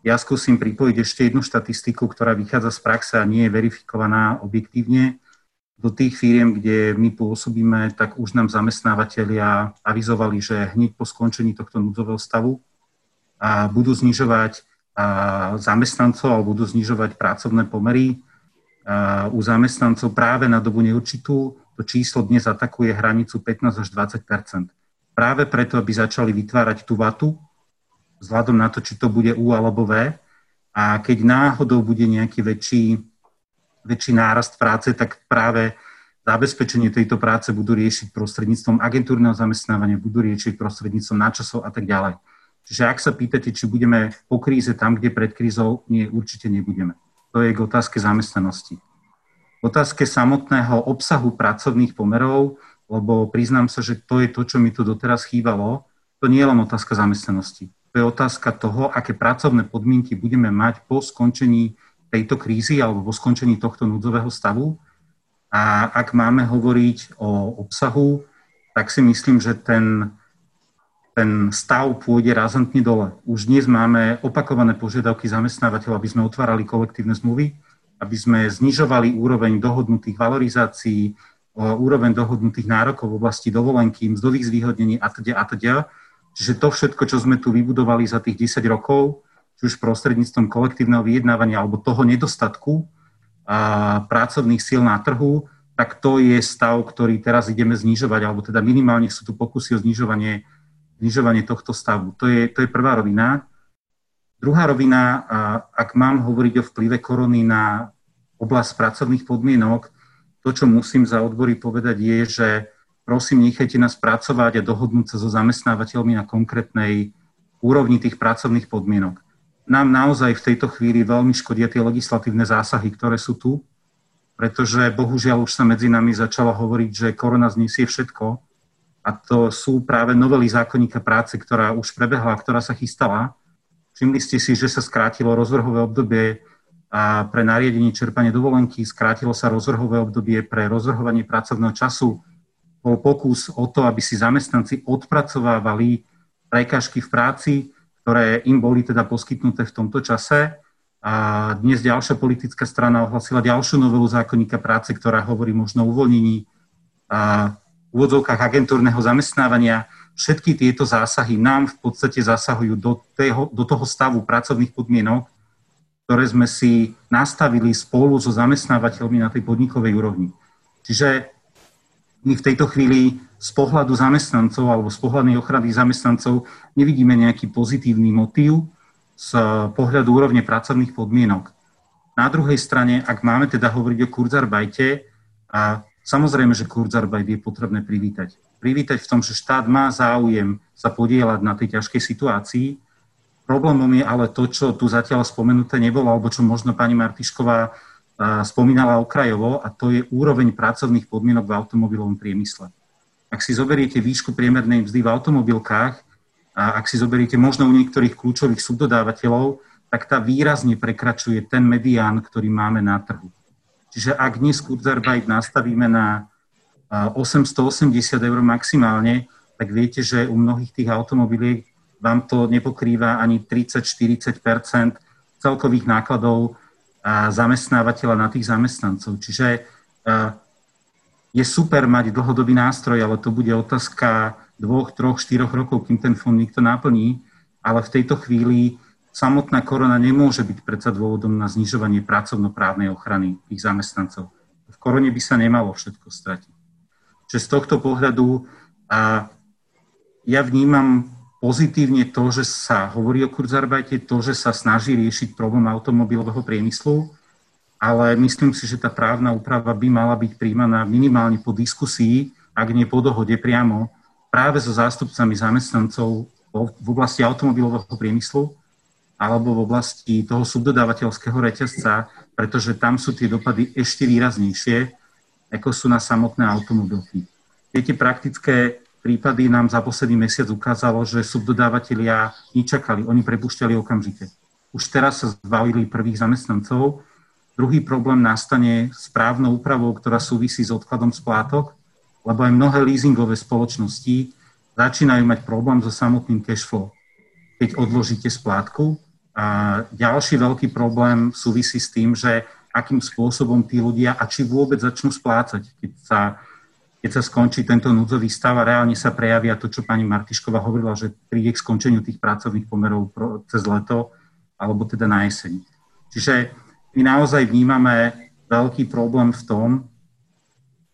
Ja skúsim pripojiť ešte jednu štatistiku, ktorá vychádza z praxe a nie je verifikovaná objektívne do tých firiem, kde my pôsobíme, tak už nám zamestnávateľia avizovali, že hneď po skončení tohto núdzového stavu a budú znižovať zamestnancov alebo budú znižovať pracovné pomery u zamestnancov práve na dobu neurčitú. To číslo dnes atakuje hranicu 15 až 20% Práve preto, aby začali vytvárať tú vatu, vzhľadom na to, či to bude U alebo V. A keď náhodou bude nejaký väčší väčší nárast práce, tak práve zabezpečenie tejto práce budú riešiť prostredníctvom agentúrneho zamestnávania, budú riešiť prostredníctvom načasov a tak ďalej. Čiže ak sa pýtate, či budeme po kríze tam, kde pred krízou, nie, určite nebudeme. To je k otázke zamestnanosti. K otázke samotného obsahu pracovných pomerov, lebo priznám sa, že to je to, čo mi tu doteraz chýbalo, to nie je len otázka zamestnanosti. To je otázka toho, aké pracovné podmienky budeme mať po skončení tejto krízy alebo po skončení tohto núdzového stavu. A ak máme hovoriť o obsahu, tak si myslím, že ten, ten stav pôjde razantne dole. Už dnes máme opakované požiadavky zamestnávateľov, aby sme otvárali kolektívne zmluvy, aby sme znižovali úroveň dohodnutých valorizácií, úroveň dohodnutých nárokov v oblasti dovolenky, mzdových zvýhodnení a teda a teda. Čiže to všetko, čo sme tu vybudovali za tých 10 rokov, či už prostredníctvom kolektívneho vyjednávania alebo toho nedostatku a pracovných síl na trhu, tak to je stav, ktorý teraz ideme znižovať, alebo teda minimálne sú tu pokusy o znižovanie, znižovanie tohto stavu. To je, to je prvá rovina. Druhá rovina, ak mám hovoriť o vplyve korony na oblasť pracovných podmienok, to, čo musím za odbory povedať, je, že prosím, nechajte nás pracovať a dohodnúť sa so zamestnávateľmi na konkrétnej úrovni tých pracovných podmienok nám naozaj v tejto chvíli veľmi škodia tie legislatívne zásahy, ktoré sú tu, pretože bohužiaľ už sa medzi nami začalo hovoriť, že korona zniesie všetko a to sú práve novely zákonníka práce, ktorá už prebehla, ktorá sa chystala. Všimli ste si, že sa skrátilo rozvrhové obdobie a pre nariadenie čerpanie dovolenky, skrátilo sa rozvrhové obdobie pre rozvrhovanie pracovného času. Bol pokus o to, aby si zamestnanci odpracovávali prekažky v práci, ktoré im boli teda poskytnuté v tomto čase. A dnes ďalšia politická strana ohlasila ďalšiu novelu zákonníka práce, ktorá hovorí možno o uvoľnení a úvodzovkách agentúrneho zamestnávania. Všetky tieto zásahy nám v podstate zasahujú do, tého, do toho stavu pracovných podmienok, ktoré sme si nastavili spolu so zamestnávateľmi na tej podnikovej úrovni. Čiže my v tejto chvíli z pohľadu zamestnancov alebo z pohľadnej ochrany zamestnancov nevidíme nejaký pozitívny motív z pohľadu úrovne pracovných podmienok. Na druhej strane, ak máme teda hovoriť o kurzarbajte, a samozrejme, že kurzarbajt je potrebné privítať. Privítať v tom, že štát má záujem sa podielať na tej ťažkej situácii. Problémom je ale to, čo tu zatiaľ spomenuté nebolo, alebo čo možno pani Martišková spomínala okrajovo, a to je úroveň pracovných podmienok v automobilovom priemysle. Ak si zoberiete výšku priemernej mzdy v automobilkách a ak si zoberiete možno u niektorých kľúčových subdodávateľov, tak tá výrazne prekračuje ten medián, ktorý máme na trhu. Čiže ak dnes Kurzarbeit nastavíme na 880 eur maximálne, tak viete, že u mnohých tých automobiliek vám to nepokrýva ani 30-40% celkových nákladov a zamestnávateľa na tých zamestnancov. Čiže e, je super mať dlhodobý nástroj, ale to bude otázka dvoch, troch, štyroch rokov, kým ten fond nikto naplní, ale v tejto chvíli samotná korona nemôže byť predsa dôvodom na znižovanie pracovnoprávnej ochrany tých zamestnancov. V korone by sa nemalo všetko stratiť. Čiže z tohto pohľadu a ja vnímam pozitívne to, že sa hovorí o Kurzarbajte, to, že sa snaží riešiť problém automobilového priemyslu, ale myslím si, že tá právna úprava by mala byť príjmaná minimálne po diskusii, ak nie po dohode priamo, práve so zástupcami zamestnancov v oblasti automobilového priemyslu alebo v oblasti toho subdodávateľského reťazca, pretože tam sú tie dopady ešte výraznejšie, ako sú na samotné automobilky. Viete, praktické prípady nám za posledný mesiac ukázalo, že subdodávateľia nečakali, oni prepušťali okamžite. Už teraz sa zbavili prvých zamestnancov. Druhý problém nastane s právnou úpravou, ktorá súvisí s odkladom splátok, lebo aj mnohé leasingové spoločnosti začínajú mať problém so samotným cash flow, keď odložíte splátku. A ďalší veľký problém súvisí s tým, že akým spôsobom tí ľudia a či vôbec začnú splácať, keď sa keď sa skončí tento núdzový stav a reálne sa prejavia to, čo pani Martišková hovorila, že príde k skončeniu tých pracovných pomerov cez leto alebo teda na jeseň. Čiže my naozaj vnímame veľký problém v tom,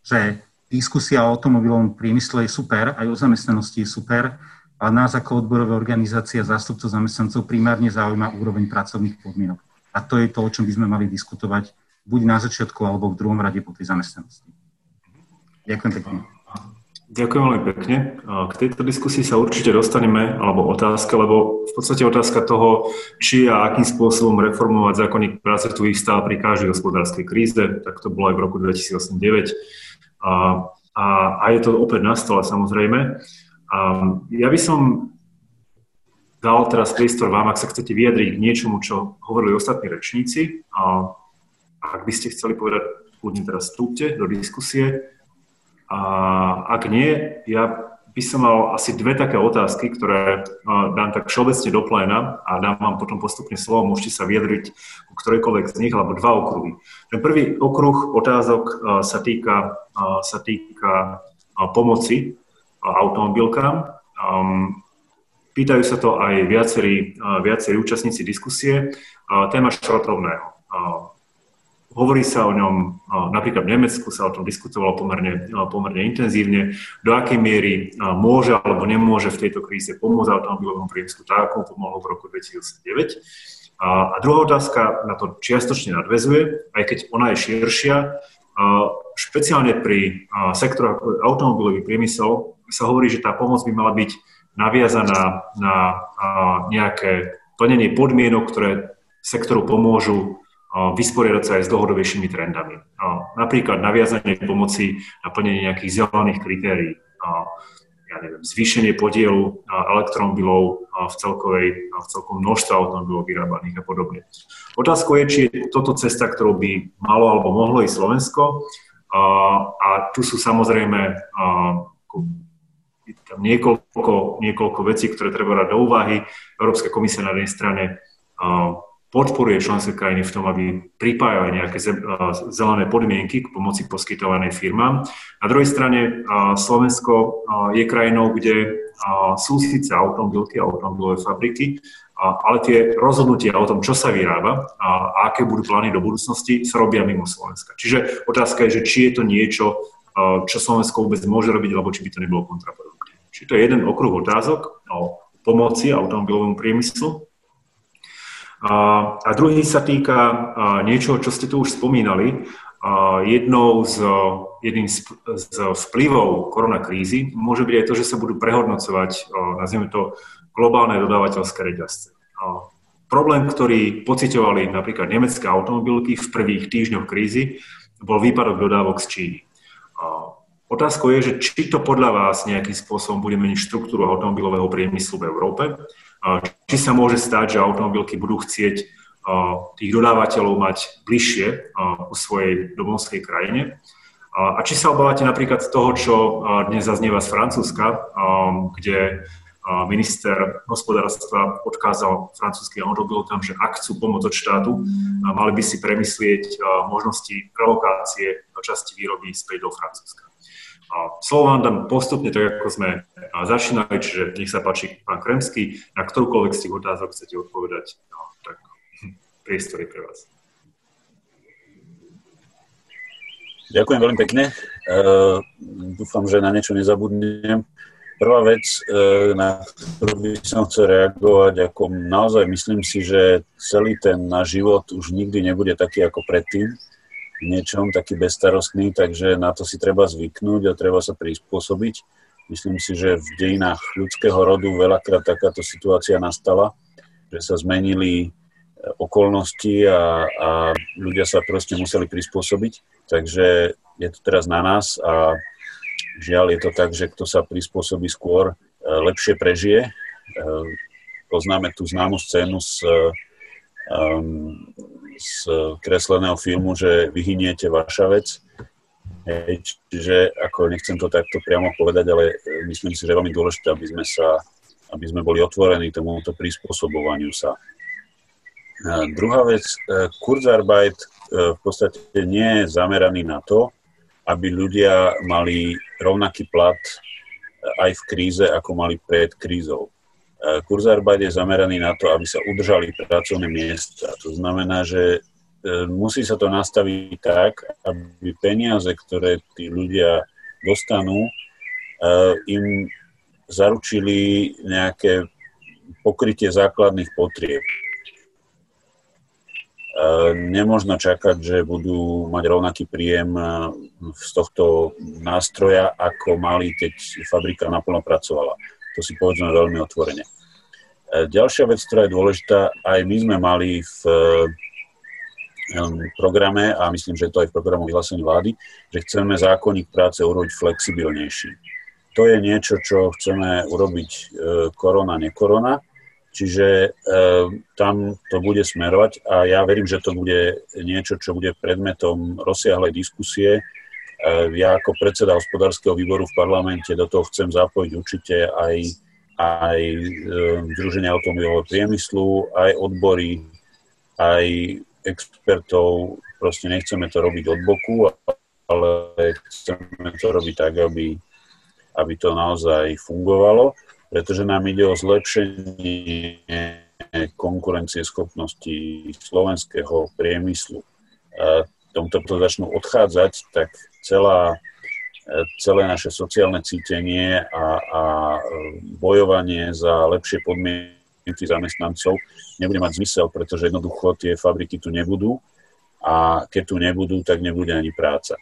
že diskusia o automobilovom priemysle je super, aj o zamestnanosti je super, ale nás ako odborové organizácie a zástupcov zamestnancov primárne zaujíma úroveň pracovných podmienok. A to je to, o čom by sme mali diskutovať buď na začiatku, alebo v druhom rade po tej zamestnanosti. Ďakujem pekne. Ďakujem veľmi pekne. K tejto diskusii sa určite dostaneme, alebo otázka, lebo v podstate otázka toho, či a akým spôsobom reformovať zákonník práce tu ich stále pri každej hospodárskej kríze, tak to bolo aj v roku 2008-2009. A, a, a je to opäť na stole samozrejme. A ja by som dal teraz priestor vám, ak sa chcete vyjadriť k niečomu, čo hovorili ostatní rečníci. A ak by ste chceli povedať, kľudne teraz vstúpte do diskusie. A ak nie, ja by som mal asi dve také otázky, ktoré dám tak všeobecne do pléna a dám vám potom postupne slovo, môžete sa vyjadriť ku ktorejkoľvek z nich, alebo dva okruhy. Ten prvý okruh otázok sa týka, sa týka pomoci automobilkám. Pýtajú sa to aj viacerí, viacerí účastníci diskusie. Téma šrotrovného Hovorí sa o ňom, napríklad v Nemecku sa o tom diskutovalo pomerne, pomerne intenzívne, do akej miery môže alebo nemôže v tejto kríze pomôcť automobilovom priemyslu tak, ako pomohlo v roku 2009. A druhá otázka na to čiastočne nadvezuje, aj keď ona je širšia. Špeciálne pri sektore ako automobilový priemysel sa hovorí, že tá pomoc by mala byť naviazaná na nejaké plnenie podmienok, ktoré sektoru pomôžu vysporiadať sa aj s dlhodobejšími trendami. Napríklad naviazanie pomoci na plnenie nejakých zelených kritérií, ja neviem, zvýšenie podielu elektromobilov v, celkovej, v celkom množstve automobilov vyrábaných a podobne. Otázkou je, či je toto cesta, ktorou by malo alebo mohlo ísť Slovensko. A tu sú samozrejme tam niekoľko, niekoľko vecí, ktoré treba dať do úvahy. Európska komisia na jednej strane podporuje členské krajiny v tom, aby pripájali nejaké zelené podmienky k pomoci poskytovanej firmám. Na druhej strane Slovensko je krajinou, kde sú síce automobilky a automobilové fabriky, ale tie rozhodnutia o tom, čo sa vyrába a aké budú plány do budúcnosti, sa robia mimo Slovenska. Čiže otázka je, že či je to niečo, čo Slovensko vôbec môže robiť, alebo či by to nebolo kontraproduktívne. Čiže to je jeden okruh otázok o pomoci automobilovému priemyslu. A druhý sa týka niečoho, čo ste tu už spomínali. Jednou z, jedným z, vplyvov koronakrízy môže byť aj to, že sa budú prehodnocovať, nazvime to, globálne dodávateľské reťazce. Problém, ktorý pocitovali napríklad nemecké automobilky v prvých týždňoch krízy, bol výpadok dodávok z Číny. Otázkou je, že či to podľa vás nejakým spôsobom bude meniť štruktúru automobilového priemyslu v Európe či sa môže stať, že automobilky budú chcieť tých dodávateľov mať bližšie u svojej domovskej krajine. A či sa obávate napríklad z toho, čo dnes zaznieva z Francúzska, kde minister hospodárstva odkázal francúzským automobilkám, že ak chcú pomoc od štátu, mali by si premyslieť možnosti relokácie časti výroby späť do Francúzska. Slovo vám dám postupne, tak ako sme začínali, čiže nech sa páči pán Kremský, na ktorúkoľvek z tých otázok chcete odpovedať, no, tak priestor je pre vás. Ďakujem veľmi pekne. Uh, dúfam, že na niečo nezabudnem. Prvá vec, uh, na ktorú by som chcel reagovať, ako naozaj myslím si, že celý ten náš život už nikdy nebude taký ako predtým niečom, taký bezstarostný, takže na to si treba zvyknúť a treba sa prispôsobiť. Myslím si, že v dejinách ľudského rodu veľakrát takáto situácia nastala, že sa zmenili e, okolnosti a, a ľudia sa proste museli prispôsobiť. Takže je to teraz na nás a žiaľ je to tak, že kto sa prispôsobí skôr, e, lepšie prežije. E, poznáme tú známu scénu z, z kresleného filmu, že vyhyniete vaša vec čiže ako nechcem to takto priamo povedať, ale e, myslím si, že je veľmi dôležité, aby sme, sa, aby sme boli otvorení tomuto prispôsobovaniu sa. A druhá vec, Kurzarbeit v podstate nie je zameraný na to, aby ľudia mali rovnaký plat aj v kríze, ako mali pred krízou. Kurzarbeit je zameraný na to, aby sa udržali pracovné miesta. To znamená, že E, musí sa to nastaviť tak, aby peniaze, ktoré tí ľudia dostanú, e, im zaručili nejaké pokrytie základných potrieb. E, Nemôžno čakať, že budú mať rovnaký príjem z tohto nástroja, ako mali, keď fabrika naplno pracovala. To si povedzme veľmi otvorene. Ďalšia vec, ktorá je dôležitá, aj my sme mali v programe a myslím, že to aj v programu vyhlásení vlády, že chceme zákonník práce urobiť flexibilnejší. To je niečo, čo chceme urobiť e, korona, nekorona, čiže e, tam to bude smerovať a ja verím, že to bude niečo, čo bude predmetom rozsiahlej diskusie. E, ja ako predseda hospodárskeho výboru v parlamente do toho chcem zapojiť určite aj, aj Združenie automobilového priemyslu, aj odbory, aj expertov, proste nechceme to robiť od boku, ale chceme to robiť tak, aby, aby to naozaj fungovalo, pretože nám ide o zlepšenie konkurencieschopnosti slovenského priemyslu. Tomto to začnú odchádzať, tak celá, celé naše sociálne cítenie a, a bojovanie za lepšie podmienky zamestnancov nebude mať zmysel, pretože jednoducho tie fabriky tu nebudú a keď tu nebudú, tak nebude ani práca.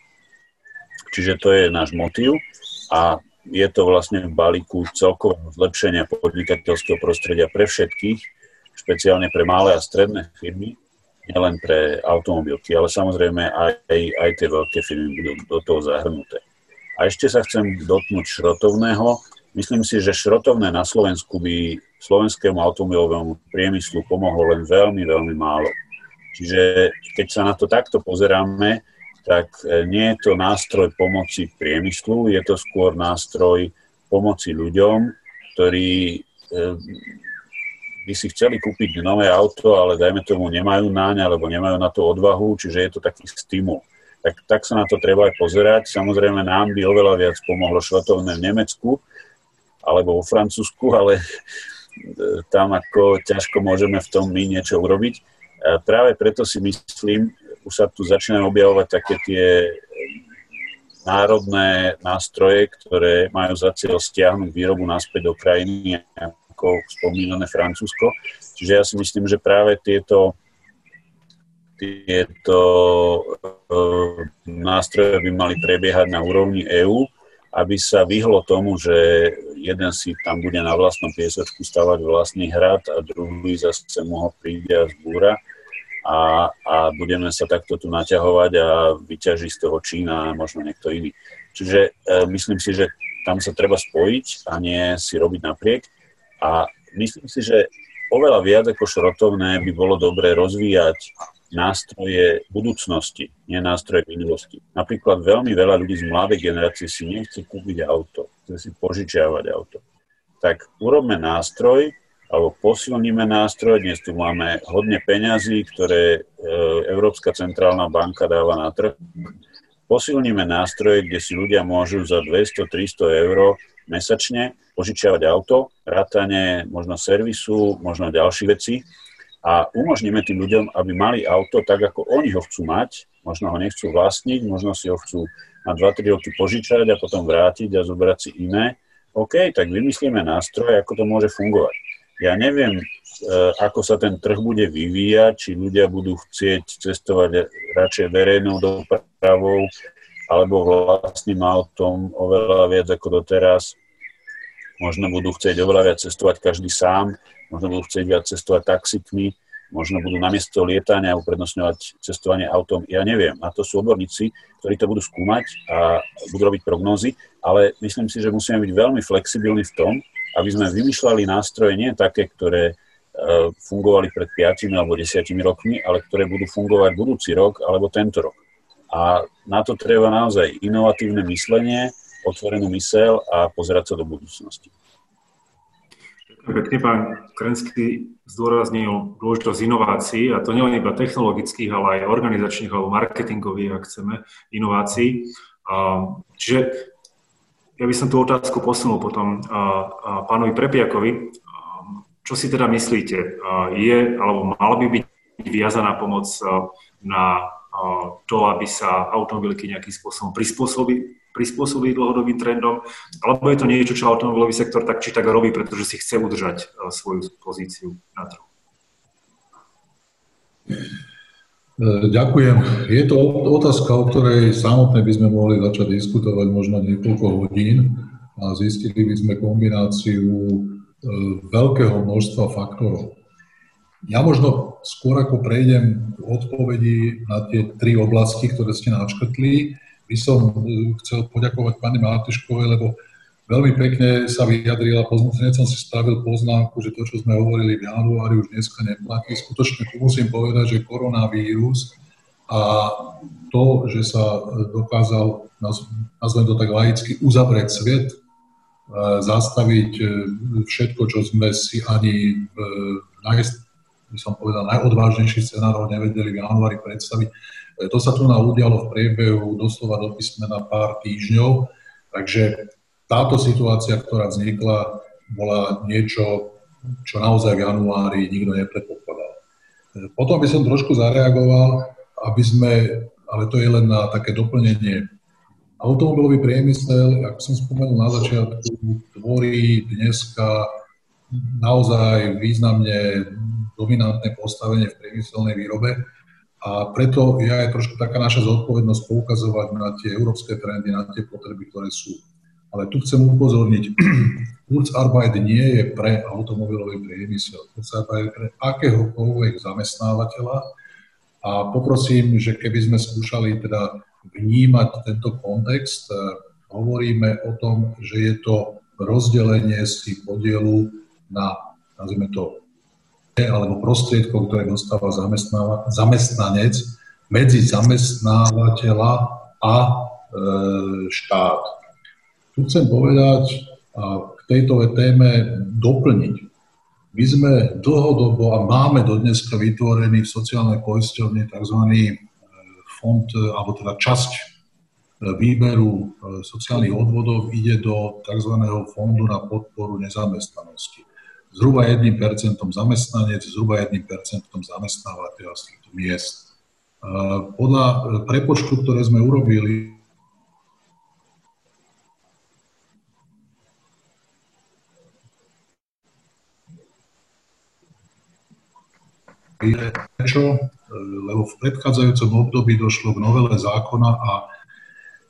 Čiže to je náš motív a je to vlastne v balíku celkového zlepšenia podnikateľského prostredia pre všetkých, špeciálne pre malé a stredné firmy, nielen pre automobilky, ale samozrejme aj, aj, tie veľké firmy budú do toho zahrnuté. A ešte sa chcem dotknúť šrotovného. Myslím si, že šrotovné na Slovensku by slovenskému automobilovému priemyslu pomohlo len veľmi, veľmi málo. Čiže keď sa na to takto pozeráme, tak e, nie je to nástroj pomoci priemyslu, je to skôr nástroj pomoci ľuďom, ktorí e, by si chceli kúpiť nové auto, ale dajme tomu nemajú náň alebo nemajú na to odvahu, čiže je to taký stimul. Tak, tak sa na to treba aj pozerať. Samozrejme nám by oveľa viac pomohlo šrotovné v Nemecku alebo vo Francúzsku, ale tam ako ťažko môžeme v tom my niečo urobiť. A práve preto si myslím, už sa tu začínajú objavovať také tie národné nástroje, ktoré majú za cieľ stiahnuť výrobu naspäť do krajiny, ako spomínané Francúzsko. Čiže ja si myslím, že práve tieto, tieto uh, nástroje by mali prebiehať na úrovni EÚ aby sa vyhlo tomu, že jeden si tam bude na vlastnom piesočku stavať vlastný hrad a druhý zase mu príde a zbúra a, a budeme sa takto tu naťahovať a vyťaží z toho Čína a možno niekto iný. Čiže e, myslím si, že tam sa treba spojiť a nie si robiť napriek a myslím si, že oveľa viac ako šrotovné by bolo dobre rozvíjať nástroje budúcnosti, nie nástroje minulosti. Napríklad veľmi veľa ľudí z mladej generácie si nechce kúpiť auto, chce si požičiavať auto. Tak urobme nástroj, alebo posilníme nástroj, dnes tu máme hodne peňazí, ktoré e, Európska centrálna banka dáva na trh. Posilníme nástroje, kde si ľudia môžu za 200-300 eur mesačne požičiavať auto, rátanie možno servisu, možno ďalšie veci a umožníme tým ľuďom, aby mali auto tak, ako oni ho chcú mať, možno ho nechcú vlastniť, možno si ho chcú na 2-3 roky požičať a potom vrátiť a zobrať si iné. OK, tak vymyslíme nástroj, ako to môže fungovať. Ja neviem, e, ako sa ten trh bude vyvíjať, či ľudia budú chcieť cestovať radšej verejnou dopravou alebo vlastným autom oveľa viac ako doteraz. Možno budú chcieť oveľa viac cestovať každý sám, možno budú chcieť viac cestovať taxikmi, možno budú namiesto lietania uprednostňovať cestovanie autom, ja neviem. A to sú odborníci, ktorí to budú skúmať a budú robiť prognózy, ale myslím si, že musíme byť veľmi flexibilní v tom, aby sme vymýšľali nástroje nie také, ktoré e, fungovali pred 5 alebo 10 rokmi, ale ktoré budú fungovať budúci rok alebo tento rok. A na to treba naozaj inovatívne myslenie, otvorenú mysel a pozerať sa do budúcnosti. Pekne pán Krenský zdôraznil dôležitosť inovácií, a to nielen iba technologických, ale aj organizačných alebo marketingových, ak chceme, inovácií. Čiže ja by som tú otázku posunul potom pánovi Prepiakovi. Čo si teda myslíte? Je, alebo mala by byť viazaná pomoc na to, aby sa automobilky nejakým spôsobom prispôsobili prispôsobí dlhodobým trendom, alebo je to niečo, čo automobilový sektor tak či tak robí, pretože si chce udržať eh, svoju pozíciu na trhu. Eh, ďakujem. Je to otázka, o ktorej samotné by sme mohli začať diskutovať možno niekoľko hodín a zistili by sme kombináciu eh, veľkého množstva faktorov. Ja možno skôr ako prejdem k odpovedi na tie tri oblasti, ktoré ste načrtli, by som e, chcel poďakovať pani Matuškovej, lebo veľmi pekne sa vyjadrila, hneď som si stavil poznámku, že to, čo sme hovorili v januári, už dneska neplatí. Skutočne tu musím povedať, že koronavírus a to, že sa dokázal, nazvem to tak laicky, uzavrieť svet, e, zastaviť e, všetko, čo sme si ani v naj, by som povedal, najodvážnejších scenárov nevedeli v januári predstaviť, to sa tu udialo v priebehu doslova do písmena pár týždňov, takže táto situácia, ktorá vznikla, bola niečo, čo naozaj v januári nikto nepredpokladal. Potom by som trošku zareagoval, aby sme, ale to je len na také doplnenie, automobilový priemysel, ako som spomenul na začiatku, tvorí dneska naozaj významne dominantné postavenie v priemyselnej výrobe a preto je aj trošku taká naša zodpovednosť poukazovať na tie európske trendy, na tie potreby, ktoré sú. Ale tu chcem upozorniť, Kurzarbeit nie je pre automobilový priemysel. Kurzarbeit je pre akéhokoľvek zamestnávateľa a poprosím, že keby sme skúšali teda vnímať tento kontext, eh, hovoríme o tom, že je to rozdelenie si podielu na, nazvime to, alebo prostriedkov, ktoré dostáva zamestnanec medzi zamestnávateľa a e, štát. Tu chcem povedať a k tejto téme doplniť. My sme dlhodobo a máme dodnes vytvorený v sociálnej poisťovni tzv. E, fond, alebo teda časť e, výberu e, sociálnych odvodov ide do tzv. fondu na podporu nezamestnanosti zhruba 1% zamestnanec, zhruba 1% zamestnávateľ z týchto miest. Podľa prepočtu, ktoré sme urobili, prečo? Lebo v predchádzajúcom období došlo k novele zákona a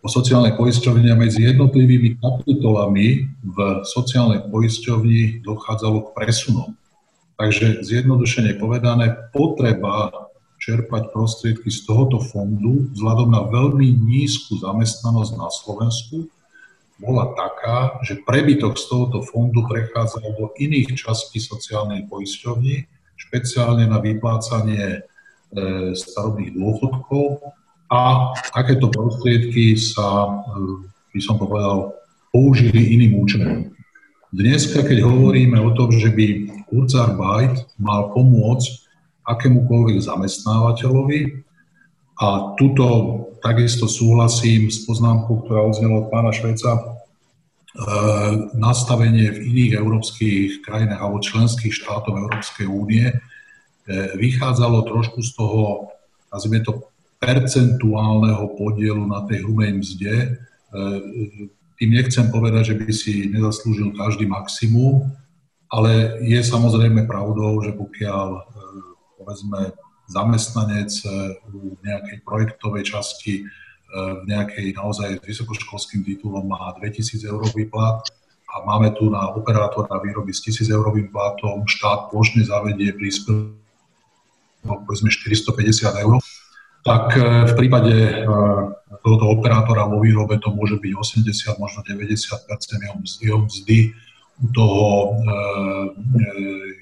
o sociálnej poisťovni a medzi jednotlivými kapitolami v sociálnej poisťovni dochádzalo k presunom. Takže zjednodušene povedané, potreba čerpať prostriedky z tohoto fondu vzhľadom na veľmi nízku zamestnanosť na Slovensku bola taká, že prebytok z tohoto fondu prechádzal do iných častí sociálnej poisťovni, špeciálne na vyplácanie e, starobných dôchodkov a takéto prostriedky sa, eh, by som povedal, použili iným účelom. Dneska, keď hovoríme o tom, že by Kurzarbeit mal pomôcť akémukoľvek zamestnávateľovi, a tuto takisto súhlasím s poznámkou, ktorá odznela od pána Šveca, e, nastavenie v iných európskych krajinách alebo členských štátov Európskej únie e, vychádzalo trošku z toho, nazvime to, percentuálneho podielu na tej hrubej mzde. E, tým nechcem povedať, že by si nezaslúžil každý maximum, ale je samozrejme pravdou, že pokiaľ e, povedzme zamestnanec e, v nejakej projektovej časti v nejakej naozaj vysokoškolským titulom má 2000 eur plat a máme tu na operátora výroby s 1000 eurovým platom, štát plošne zavedie príspevok povedzme 450 eur, tak e, v prípade e, tohoto operátora vo výrobe to môže byť 80, možno 90 jeho mzdy u toho e,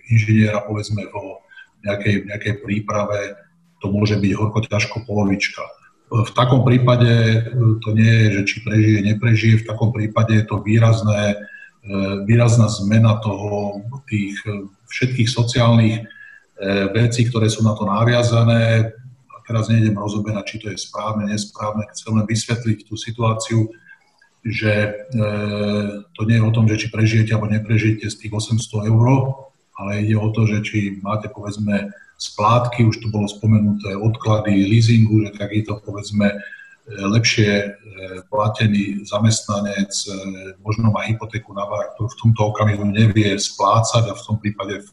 inžiniera, povedzme, vo nejakej, nejakej príprave, to môže byť horko ťažko polovička. V takom prípade to nie je, že či prežije, neprežije, v takom prípade je to výrazné, výrazná zmena toho, tých všetkých sociálnych vecí, ktoré sú na to naviazané, teraz nejdem rozoberať, či to je správne, nesprávne, chcem len vysvetliť tú situáciu, že e, to nie je o tom, že či prežijete alebo neprežijete z tých 800 eur, ale ide o to, že či máte povedzme splátky, už tu bolo spomenuté odklady leasingu, že takýto povedzme e, lepšie e, platený zamestnanec e, možno má hypotéku na bar, ktorú v tomto okamihu nevie splácať a v tom prípade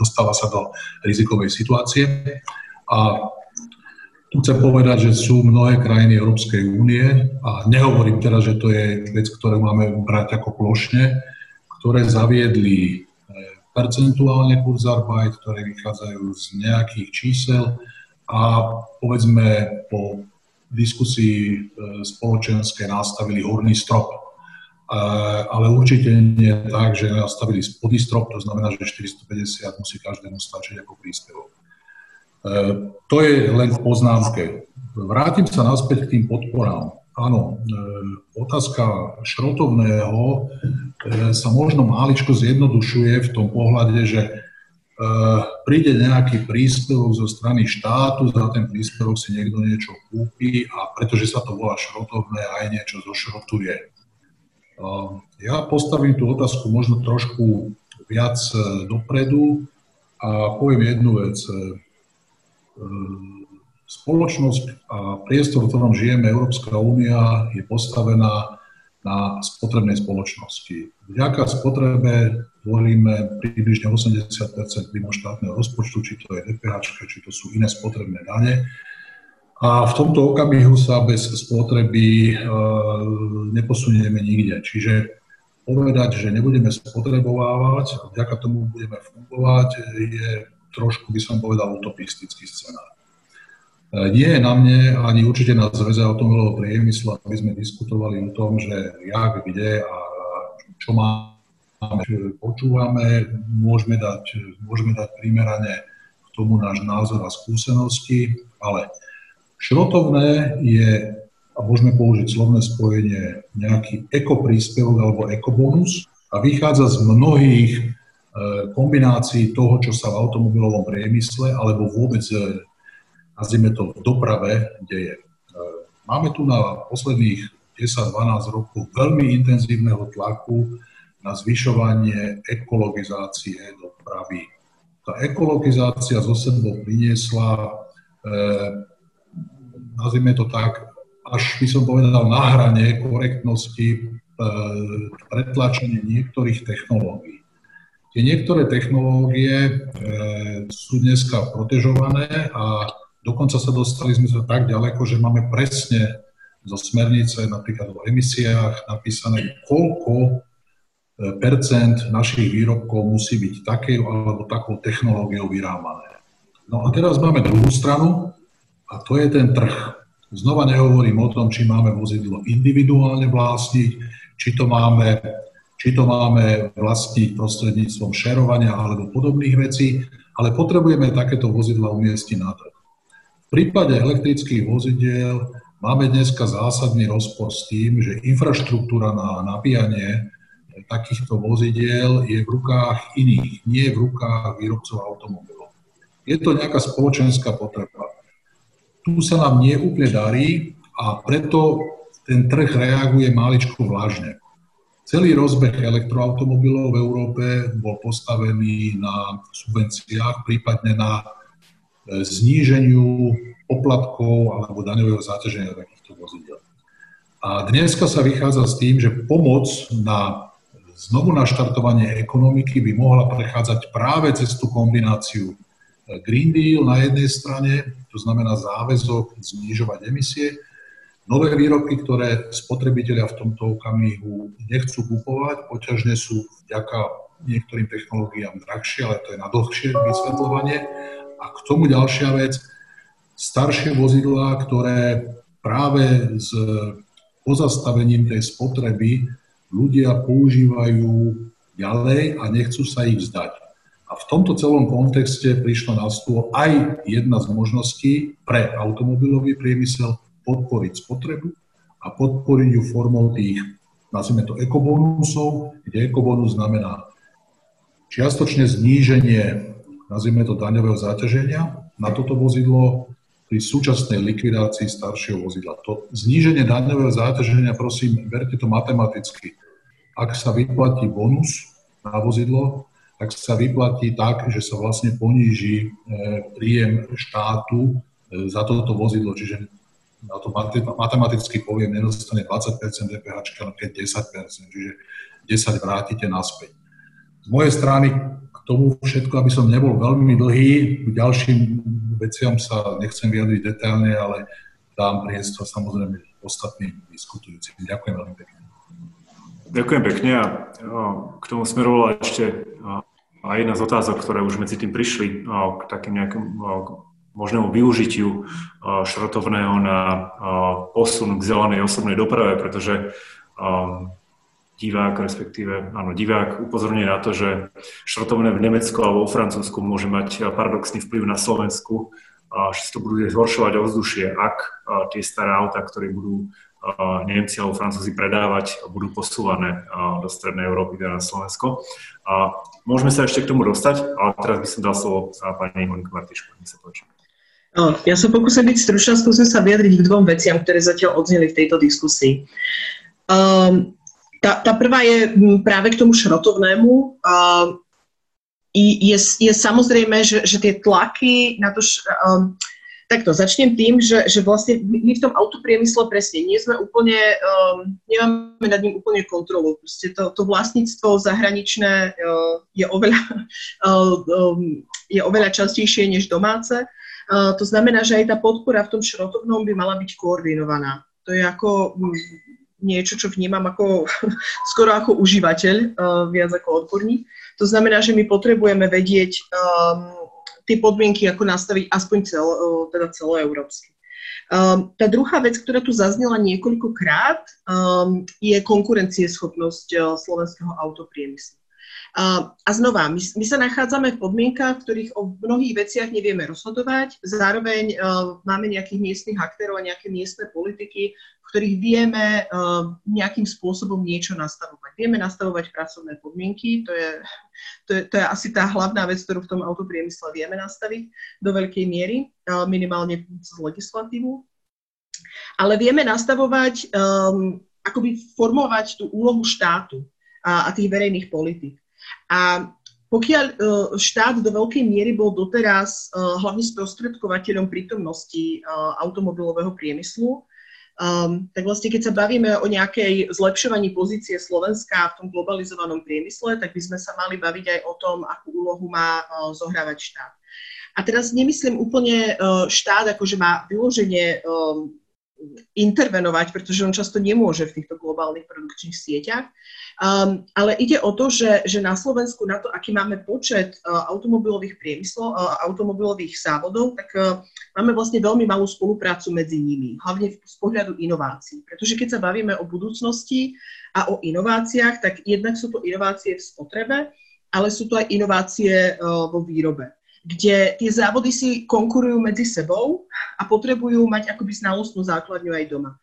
dostáva sa do rizikovej situácie. A tu chcem povedať, že sú mnohé krajiny Európskej únie, a nehovorím teraz, že to je vec, ktorú máme brať ako plošne, ktoré zaviedli e, percentuálne kurzarbeit, ktoré vychádzajú z nejakých čísel a povedzme po diskusii e, spoločenské nastavili horný strop. E, ale určite nie tak, že nastavili spodný strop, to znamená, že 450 musí každému stačiť ako príspevok. E, to je len v poznámke. Vrátim sa naspäť k tým podporám. Áno, e, otázka šrotovného e, sa možno máličko zjednodušuje v tom pohľade, že príde nejaký príspevok zo strany štátu, za ten príspevok si niekto niečo kúpi a pretože sa to volá šrotovné, aj niečo zošrotuje. Ja postavím tú otázku možno trošku viac dopredu a poviem jednu vec. Ehm, spoločnosť a priestor, v ktorom žijeme, Európska únia, je postavená na spotrebnej spoločnosti. Vďaka spotrebe tvoríme približne 80% štátneho rozpočtu, či to je DPH, či to sú iné spotrebné dane. A v tomto okamihu sa bez spotreby e, neposunieme nikde. Čiže povedať, že nebudeme spotrebovávať vďaka tomu budeme fungovať, je trošku by som povedal utopistický scenár. E, nie je na mne, ani určite na Zväze automobilového priemyslu, aby sme diskutovali o tom, že jak, kde a čo máme, počúvame, môžeme dať, môžeme dať primerane k tomu náš názor a skúsenosti, ale šrotovné je, a môžeme použiť slovné spojenie, nejaký ekopríspevok alebo ekobonus a vychádza z mnohých kombinácii toho, čo sa v automobilovom priemysle alebo vôbec, e, nazvime to, v doprave deje. E, máme tu na posledných 10-12 rokov veľmi intenzívneho tlaku na zvyšovanie ekologizácie dopravy. Tá ekologizácia zo sebou priniesla, nazvime to tak, až by som povedal na hrane korektnosti pretlačenie niektorých technológií. Tie niektoré technológie e, sú dneska protežované a dokonca sa dostali sme sa tak ďaleko, že máme presne zo smernice napríklad o emisiách napísané, koľko e, percent našich výrobkov musí byť takou alebo takou technológiou vyrábané. No a teraz máme druhú stranu a to je ten trh. Znova nehovorím o tom, či máme vozidlo individuálne vlastniť, či to máme či to máme vlastniť prostredníctvom šerovania alebo podobných vecí, ale potrebujeme takéto vozidla umiestniť na trh. V prípade elektrických vozidiel máme dneska zásadný rozpor s tým, že infraštruktúra na nabíjanie takýchto vozidiel je v rukách iných, nie v rukách výrobcov automobilov. Je to nejaká spoločenská potreba. Tu sa nám neúplne darí a preto ten trh reaguje maličko vlážne. Celý rozbeh elektroautomobilov v Európe bol postavený na subvenciách, prípadne na e, zníženiu poplatkov alebo daňového záťaženia takýchto vozidel. A dneska sa vychádza s tým, že pomoc na znovu naštartovanie ekonomiky by mohla prechádzať práve cez tú kombináciu e, Green Deal na jednej strane, to znamená záväzok znižovať emisie, nové výrobky, ktoré spotrebitelia v tomto okamihu nechcú kupovať, poťažne sú vďaka niektorým technológiám drahšie, ale to je na dlhšie vysvetľovanie. A k tomu ďalšia vec, staršie vozidlá, ktoré práve s pozastavením tej spotreby ľudia používajú ďalej a nechcú sa ich vzdať. A v tomto celom kontexte prišla na stôl aj jedna z možností pre automobilový priemysel podporiť spotrebu a podporiť ju formou tých, nazvime to ekobonusov, kde ekobonus znamená čiastočne zníženie, nazvime to daňového záťaženia na toto vozidlo pri súčasnej likvidácii staršieho vozidla. To zníženie daňového záťaženia, prosím, verte to matematicky. Ak sa vyplatí bonus na vozidlo, tak sa vyplatí tak, že sa vlastne poníži e, príjem štátu e, za toto vozidlo, čiže na to matematicky poviem, nedostane 20% DPH, ale keď 10%, čiže 10 vrátite naspäť. Z mojej strany k tomu všetko, aby som nebol veľmi dlhý, k ďalším veciam sa nechcem vyjadriť detailne, ale dám priestor samozrejme ostatným diskutujúcim. Ďakujem veľmi pekne. Ďakujem pekne a k tomu smerovala ešte aj jedna z otázok, ktoré už medzi tým prišli k takým nejakým možnému využitiu šrotovného na posun k zelenej osobnej doprave, pretože divák, respektíve áno, divák upozorňuje na to, že šrotovné v Nemecku alebo vo Francúzsku môže mať paradoxný vplyv na Slovensku, že sa to budú zhoršovať ovzdušie, ak tie staré autá, ktoré budú Nemci alebo Francúzi predávať, budú posúvané do Strednej Európy, teda na Slovensko. Môžeme sa ešte k tomu dostať, ale teraz by som dal slovo pani Monika Martišku. Nech sa páči. Ja sa pokúsim byť stručná, skúsim sa vyjadriť k dvom veciam, ktoré zatiaľ odzneli v tejto diskusii. Um, tá, tá prvá je práve k tomu šrotovnému. Um, je, je samozrejme, že, že tie tlaky na to, um, Takto, začnem tým, že, že vlastne my v tom autopriemysle presne nie sme úplne, um, nemáme nad ním úplne kontrolu. Proste to, to vlastníctvo zahraničné uh, je, oveľa, uh, um, je oveľa častejšie než domáce. To znamená, že aj tá podpora v tom šrotovnom by mala byť koordinovaná. To je ako um, niečo, čo vnímam ako skoro ako užívateľ, uh, viac ako odborník. To znamená, že my potrebujeme vedieť um, tie podmienky, ako nastaviť aspoň cel, teda celoeurópsky. Um, tá druhá vec, ktorá tu zaznela niekoľkokrát, um, je konkurencieschopnosť uh, slovenského autopriemyslu. Uh, a znova, my, my sa nachádzame v podmienkach, v ktorých o mnohých veciach nevieme rozhodovať, zároveň uh, máme nejakých miestnych aktérov a nejaké miestne politiky, v ktorých vieme uh, nejakým spôsobom niečo nastavovať. Vieme nastavovať pracovné podmienky, to je to je, to je asi tá hlavná vec, ktorú v tom autopriemysle vieme nastaviť do veľkej miery, minimálne z legislatívu. Ale vieme nastavovať, um, akoby formovať tú úlohu štátu a, a tých verejných politik. A pokiaľ uh, štát do veľkej miery bol doteraz uh, hlavne sprostredkovateľom prítomnosti uh, automobilového priemyslu, Um, tak vlastne keď sa bavíme o nejakej zlepšovaní pozície Slovenska v tom globalizovanom priemysle, tak by sme sa mali baviť aj o tom, akú úlohu má uh, zohrávať štát. A teraz nemyslím úplne uh, štát, akože má vyloženie um, intervenovať, pretože on často nemôže v týchto globálnych produkčných sieťach, Um, ale ide o to, že, že na Slovensku na to, aký máme počet uh, automobilových priemyslov, uh, automobilových závodov, tak uh, máme vlastne veľmi malú spoluprácu medzi nimi, hlavne z pohľadu inovácií. Pretože keď sa bavíme o budúcnosti a o inováciách, tak jednak sú to inovácie v spotrebe, ale sú to aj inovácie uh, vo výrobe kde tie závody si konkurujú medzi sebou a potrebujú mať akoby znalostnú základňu aj doma.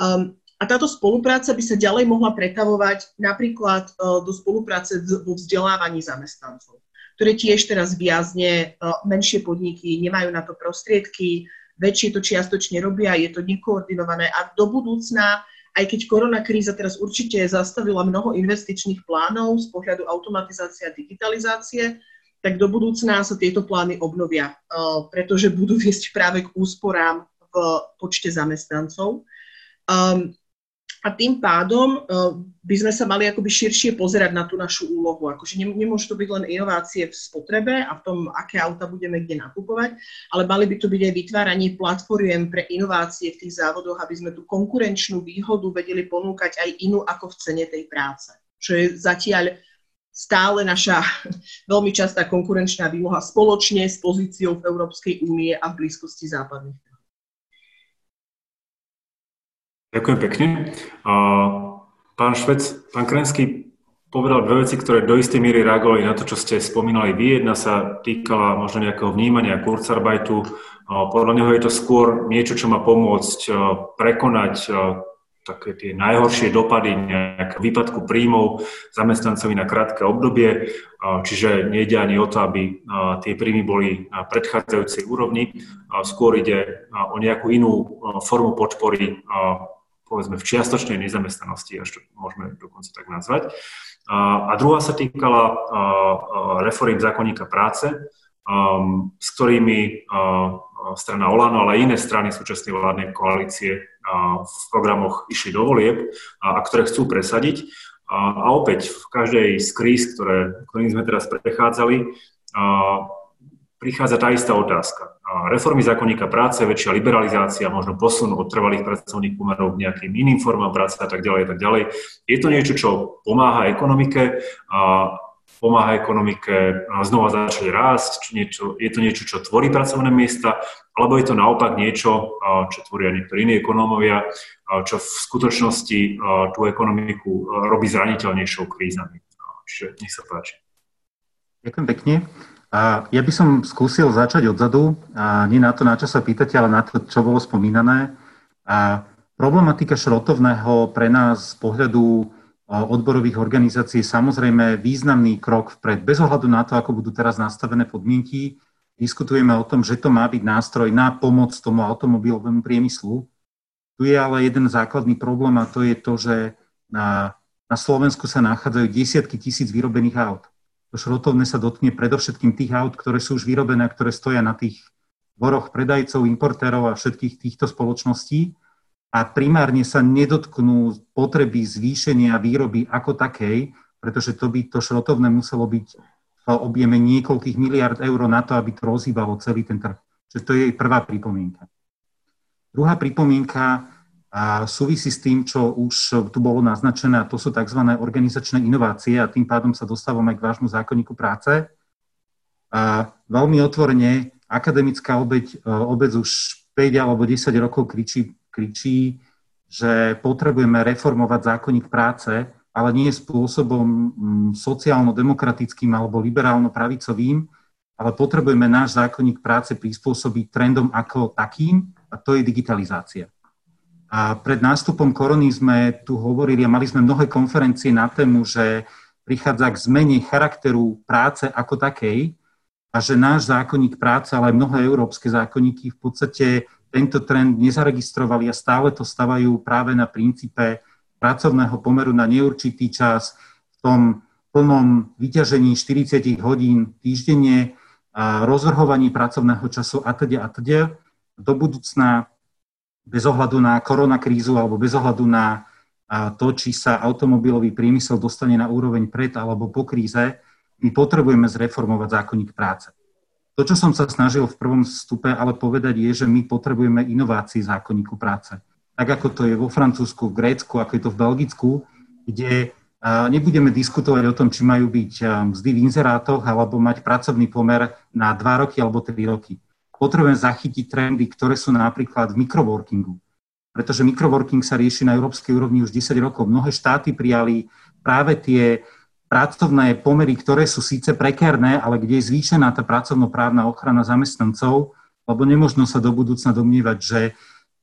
Um, a táto spolupráca by sa ďalej mohla pretavovať napríklad uh, do spolupráce vo vzdelávaní zamestnancov, ktoré tiež teraz viazne uh, menšie podniky nemajú na to prostriedky, väčšie to čiastočne robia, je to nekoordinované a do budúcna, aj keď korona kríza teraz určite zastavila mnoho investičných plánov z pohľadu automatizácie a digitalizácie, tak do budúcna sa tieto plány obnovia, uh, pretože budú viesť práve k úsporám v počte zamestnancov. Um, a tým pádom uh, by sme sa mali akoby širšie pozerať na tú našu úlohu. Akože nemôžu to byť len inovácie v spotrebe a v tom, aké auta budeme kde nakupovať, ale mali by to byť aj vytváranie platformiem pre inovácie v tých závodoch, aby sme tú konkurenčnú výhodu vedeli ponúkať aj inú ako v cene tej práce. Čo je zatiaľ stále naša veľmi častá konkurenčná výloha spoločne s pozíciou v Európskej únie a v blízkosti západných Ďakujem pekne. Pán Švec, pán Krenský povedal dve veci, ktoré do istej míry reagovali na to, čo ste spomínali vy. Jedna sa týkala možno nejakého vnímania Kurzarbeitu. Podľa neho je to skôr niečo, čo má pomôcť prekonať také tie najhoršie dopady nejakého výpadku príjmov zamestnancovi na krátke obdobie, čiže nejde ani o to, aby tie príjmy boli na predchádzajúcej úrovni, skôr ide o nejakú inú formu podpory povedzme v čiastočnej nezamestnanosti, až to môžeme dokonca tak nazvať. A druhá sa týkala reform zákonníka práce, s ktorými strana Olano, ale aj iné strany súčasnej vládnej koalície v programoch išli do volieb a ktoré chcú presadiť. A opäť v každej z kríz, ktoré, ktorým sme teraz prechádzali, prichádza tá istá otázka reformy zákonníka práce, väčšia liberalizácia, možno posun od trvalých pracovných pomerov k nejakým iným formám práce a tak ďalej a tak ďalej. Je to niečo, čo pomáha ekonomike a pomáha ekonomike znova začať rásť, niečo, je to niečo, čo tvorí pracovné miesta, alebo je to naopak niečo, čo tvoria niektorí iní ekonómovia, čo v skutočnosti tú ekonomiku robí zraniteľnejšou krízami. Čiže nech sa páči. Ďakujem pekne. Ja by som skúsil začať odzadu, nie na to, na čo sa pýtate, ale na to, čo bolo spomínané. Problematika šrotovného pre nás z pohľadu odborových organizácií je samozrejme významný krok vpred. Bez ohľadu na to, ako budú teraz nastavené podmienky, diskutujeme o tom, že to má byť nástroj na pomoc tomu automobilovému priemyslu. Tu je ale jeden základný problém a to je to, že na, na Slovensku sa nachádzajú desiatky tisíc vyrobených aut to šrotovné sa dotkne predovšetkým tých aut, ktoré sú už vyrobené, ktoré stoja na tých dvoroch predajcov, importérov a všetkých týchto spoločností a primárne sa nedotknú potreby zvýšenia výroby ako takej, pretože to by to šrotovné muselo byť v objeme niekoľkých miliard eur na to, aby to rozhýbalo celý ten trh. Čiže to je jej prvá pripomienka. Druhá pripomienka a súvisí s tým, čo už tu bolo naznačené, a to sú tzv. organizačné inovácie a tým pádom sa dostávame k vášmu zákonníku práce. A veľmi otvorene akademická obeď, e, obec už 5 alebo 10 rokov kričí, kričí, že potrebujeme reformovať zákonník práce, ale nie spôsobom mm, sociálno-demokratickým alebo liberálno-pravicovým, ale potrebujeme náš zákonník práce prispôsobiť trendom ako takým, a to je digitalizácia. A pred nástupom korony sme tu hovorili a mali sme mnohé konferencie na tému, že prichádza k zmene charakteru práce ako takej a že náš zákonník práce, ale aj mnohé európske zákonníky v podstate tento trend nezaregistrovali a stále to stavajú práve na princípe pracovného pomeru na neurčitý čas v tom plnom vyťažení 40 hodín týždenne, a rozvrhovaní pracovného času a teda a teda. Do budúcna bez ohľadu na koronakrízu alebo bez ohľadu na to, či sa automobilový priemysel dostane na úroveň pred alebo po kríze, my potrebujeme zreformovať zákonník práce. To, čo som sa snažil v prvom stupe ale povedať, je, že my potrebujeme inovácii zákonníku práce. Tak ako to je vo Francúzsku, v Grécku, ako je to v Belgicku, kde nebudeme diskutovať o tom, či majú byť mzdy v inzerátoch alebo mať pracovný pomer na 2 roky alebo 3 roky potrebujeme zachytiť trendy, ktoré sú napríklad v mikroworkingu. Pretože mikroworking sa rieši na európskej úrovni už 10 rokov. Mnohé štáty prijali práve tie pracovné pomery, ktoré sú síce prekérne, ale kde je zvýšená tá pracovnoprávna ochrana zamestnancov, lebo nemožno sa do budúcna domnievať, že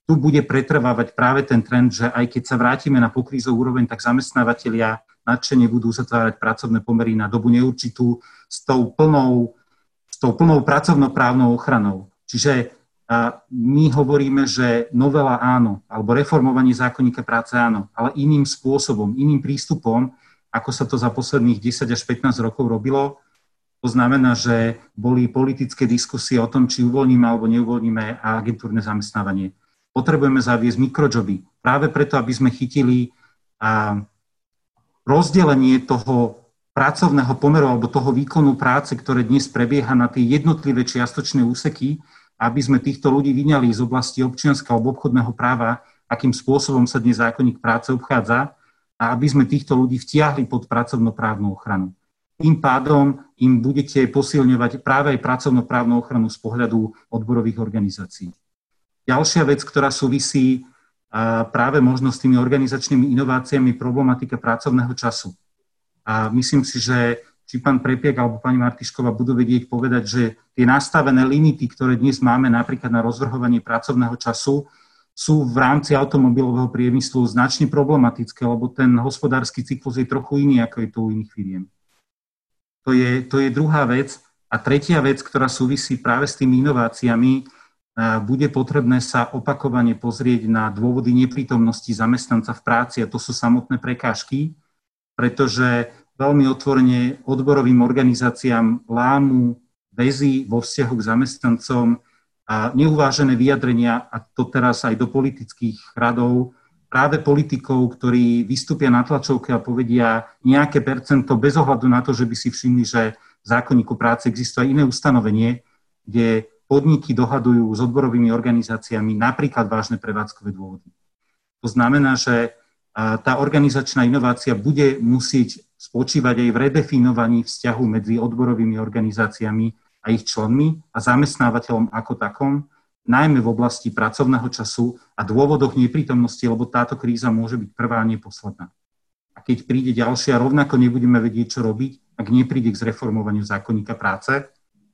tu bude pretrvávať práve ten trend, že aj keď sa vrátime na pokrízovú úroveň, tak zamestnávateľia nadšene budú zatvárať pracovné pomery na dobu neurčitú s tou plnou tou plnou pracovnoprávnou ochranou. Čiže a my hovoríme, že novela áno, alebo reformovanie zákonníka práce áno, ale iným spôsobom, iným prístupom, ako sa to za posledných 10 až 15 rokov robilo. To znamená, že boli politické diskusie o tom, či uvoľníme alebo neuvoľníme agentúrne zamestnávanie. Potrebujeme zaviesť mikrojoby, práve preto, aby sme chytili rozdelenie toho pracovného pomeru alebo toho výkonu práce, ktoré dnes prebieha na tie jednotlivé čiastočné úseky, aby sme týchto ľudí vyňali z oblasti občianského alebo obchodného práva, akým spôsobom sa dnes zákonník práce obchádza a aby sme týchto ľudí vtiahli pod pracovnoprávnu ochranu. Tým pádom im budete posilňovať práve aj pracovnoprávnu ochranu z pohľadu odborových organizácií. Ďalšia vec, ktorá súvisí práve možno s tými organizačnými inováciami, problematika pracovného času. A myslím si, že či pán Prepiek alebo pani Martišková budú vedieť povedať, že tie nastavené limity, ktoré dnes máme napríklad na rozvrhovanie pracovného času, sú v rámci automobilového priemyslu značne problematické, lebo ten hospodársky cyklus je trochu iný, ako je to u iných firiem. To je, to je druhá vec. A tretia vec, ktorá súvisí práve s tými inováciami, bude potrebné sa opakovane pozrieť na dôvody neprítomnosti zamestnanca v práci a to sú samotné prekážky, pretože veľmi otvorene odborovým organizáciám lámu väzy vo vzťahu k zamestnancom a neuvážené vyjadrenia, a to teraz aj do politických radov, práve politikov, ktorí vystúpia na tlačovke a povedia nejaké percento bez ohľadu na to, že by si všimli, že v zákonníku práce existuje iné ustanovenie, kde podniky dohadujú s odborovými organizáciami napríklad vážne prevádzkové dôvody. To znamená, že tá organizačná inovácia bude musieť spočívať aj v redefinovaní vzťahu medzi odborovými organizáciami a ich členmi a zamestnávateľom ako takom, najmä v oblasti pracovného času a dôvodoch neprítomnosti, lebo táto kríza môže byť prvá a neposledná. A keď príde ďalšia, rovnako nebudeme vedieť, čo robiť, ak nepríde k zreformovaniu zákonníka práce,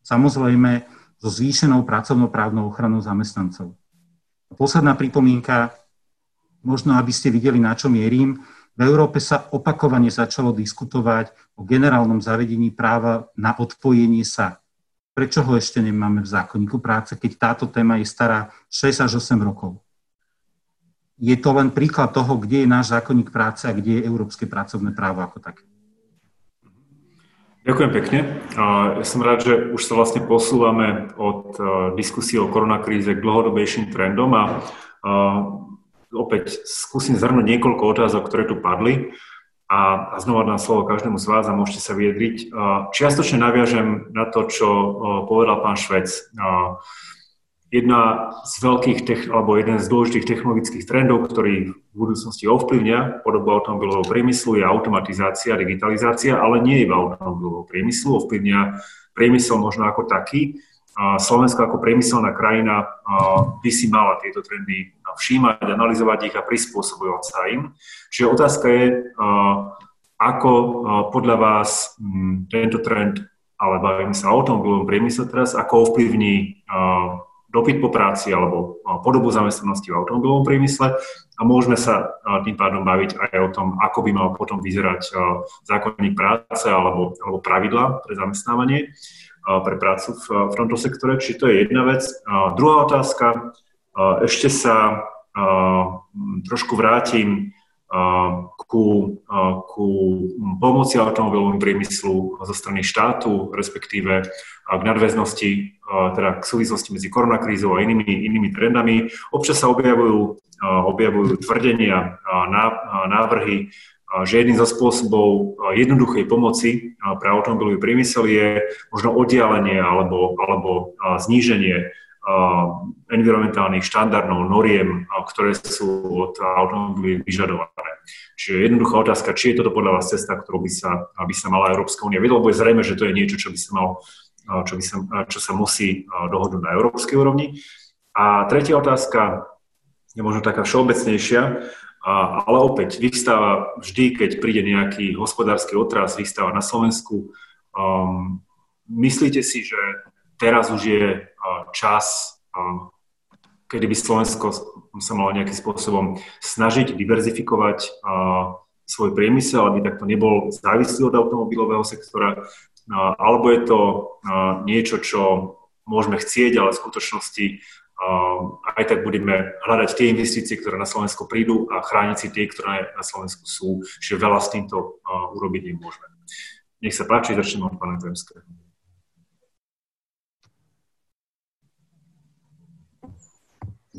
samozrejme so zvýšenou pracovnoprávnou ochranou zamestnancov. A posledná pripomienka, možno aby ste videli, na čo mierim, v Európe sa opakovane začalo diskutovať o generálnom zavedení práva na odpojenie sa. Prečo ho ešte nemáme v zákonníku práce, keď táto téma je stará 6 až 8 rokov? Je to len príklad toho, kde je náš zákonník práce a kde je európske pracovné právo ako také. Ďakujem pekne. Ja som rád, že už sa vlastne posúvame od diskusie o koronakríze k dlhodobejším trendom a opäť skúsim zhrnúť niekoľko otázok, ktoré tu padli a, a znova dám slovo každému z vás a môžete sa vyjadriť. Čiastočne naviažem na to, čo povedal pán Švec. Jedna z veľkých, alebo jeden z dôležitých technologických trendov, ktorý v budúcnosti ovplyvňa podobu automobilového priemyslu, je automatizácia, digitalizácia, ale nie iba automobilového priemyslu, ovplyvňa priemysel možno ako taký. Slovensko ako priemyselná krajina by si mala tieto trendy všímať, analyzovať ich a prispôsobovať sa im. Čiže otázka je, ako podľa vás tento trend, ale bavíme sa o automobilovom priemysle teraz, ako ovplyvní dopyt po práci alebo podobu zamestnanosti v automobilovom priemysle a môžeme sa tým pádom baviť aj o tom, ako by mal potom vyzerať zákonník práce alebo, alebo pravidla pre zamestnávanie pre prácu v, v tomto sektore. Či to je jedna vec. Druhá otázka, ešte sa trošku vrátim ku, ku pomoci automobilovému priemyslu zo strany štátu, respektíve k nadväznosti, teda k súvislosti medzi koronakrízou a inými, inými trendami. Občas sa objavujú, objavujú tvrdenia, návrhy, že jedným zo spôsobov jednoduchej pomoci pre automobilový priemysel je možno oddialenie alebo, alebo zníženie environmentálnych štandardov, noriem, ktoré sú od automobilu vyžadované. Čiže jednoduchá otázka, či je toto podľa vás cesta, ktorú by sa, by sa mala Európska únia vedela, lebo je zrejme, že to je niečo, čo by sa, mal, čo by sa, čo sa musí dohodnúť na európskej úrovni. A tretia otázka je možno taká všeobecnejšia, ale opäť vystáva vždy, keď príde nejaký hospodársky otras, vystáva na Slovensku. Um, myslíte si, že teraz už je čas, kedy by Slovensko sa malo nejakým spôsobom snažiť diverzifikovať svoj priemysel, aby takto nebol závislý od automobilového sektora, alebo je to niečo, čo môžeme chcieť, ale v skutočnosti aj tak budeme hľadať tie investície, ktoré na Slovensku prídu a chrániť si tie, ktoré na Slovensku sú. Čiže veľa s týmto urobiť nemôžeme. Nech sa páči, začneme od pána Zemského.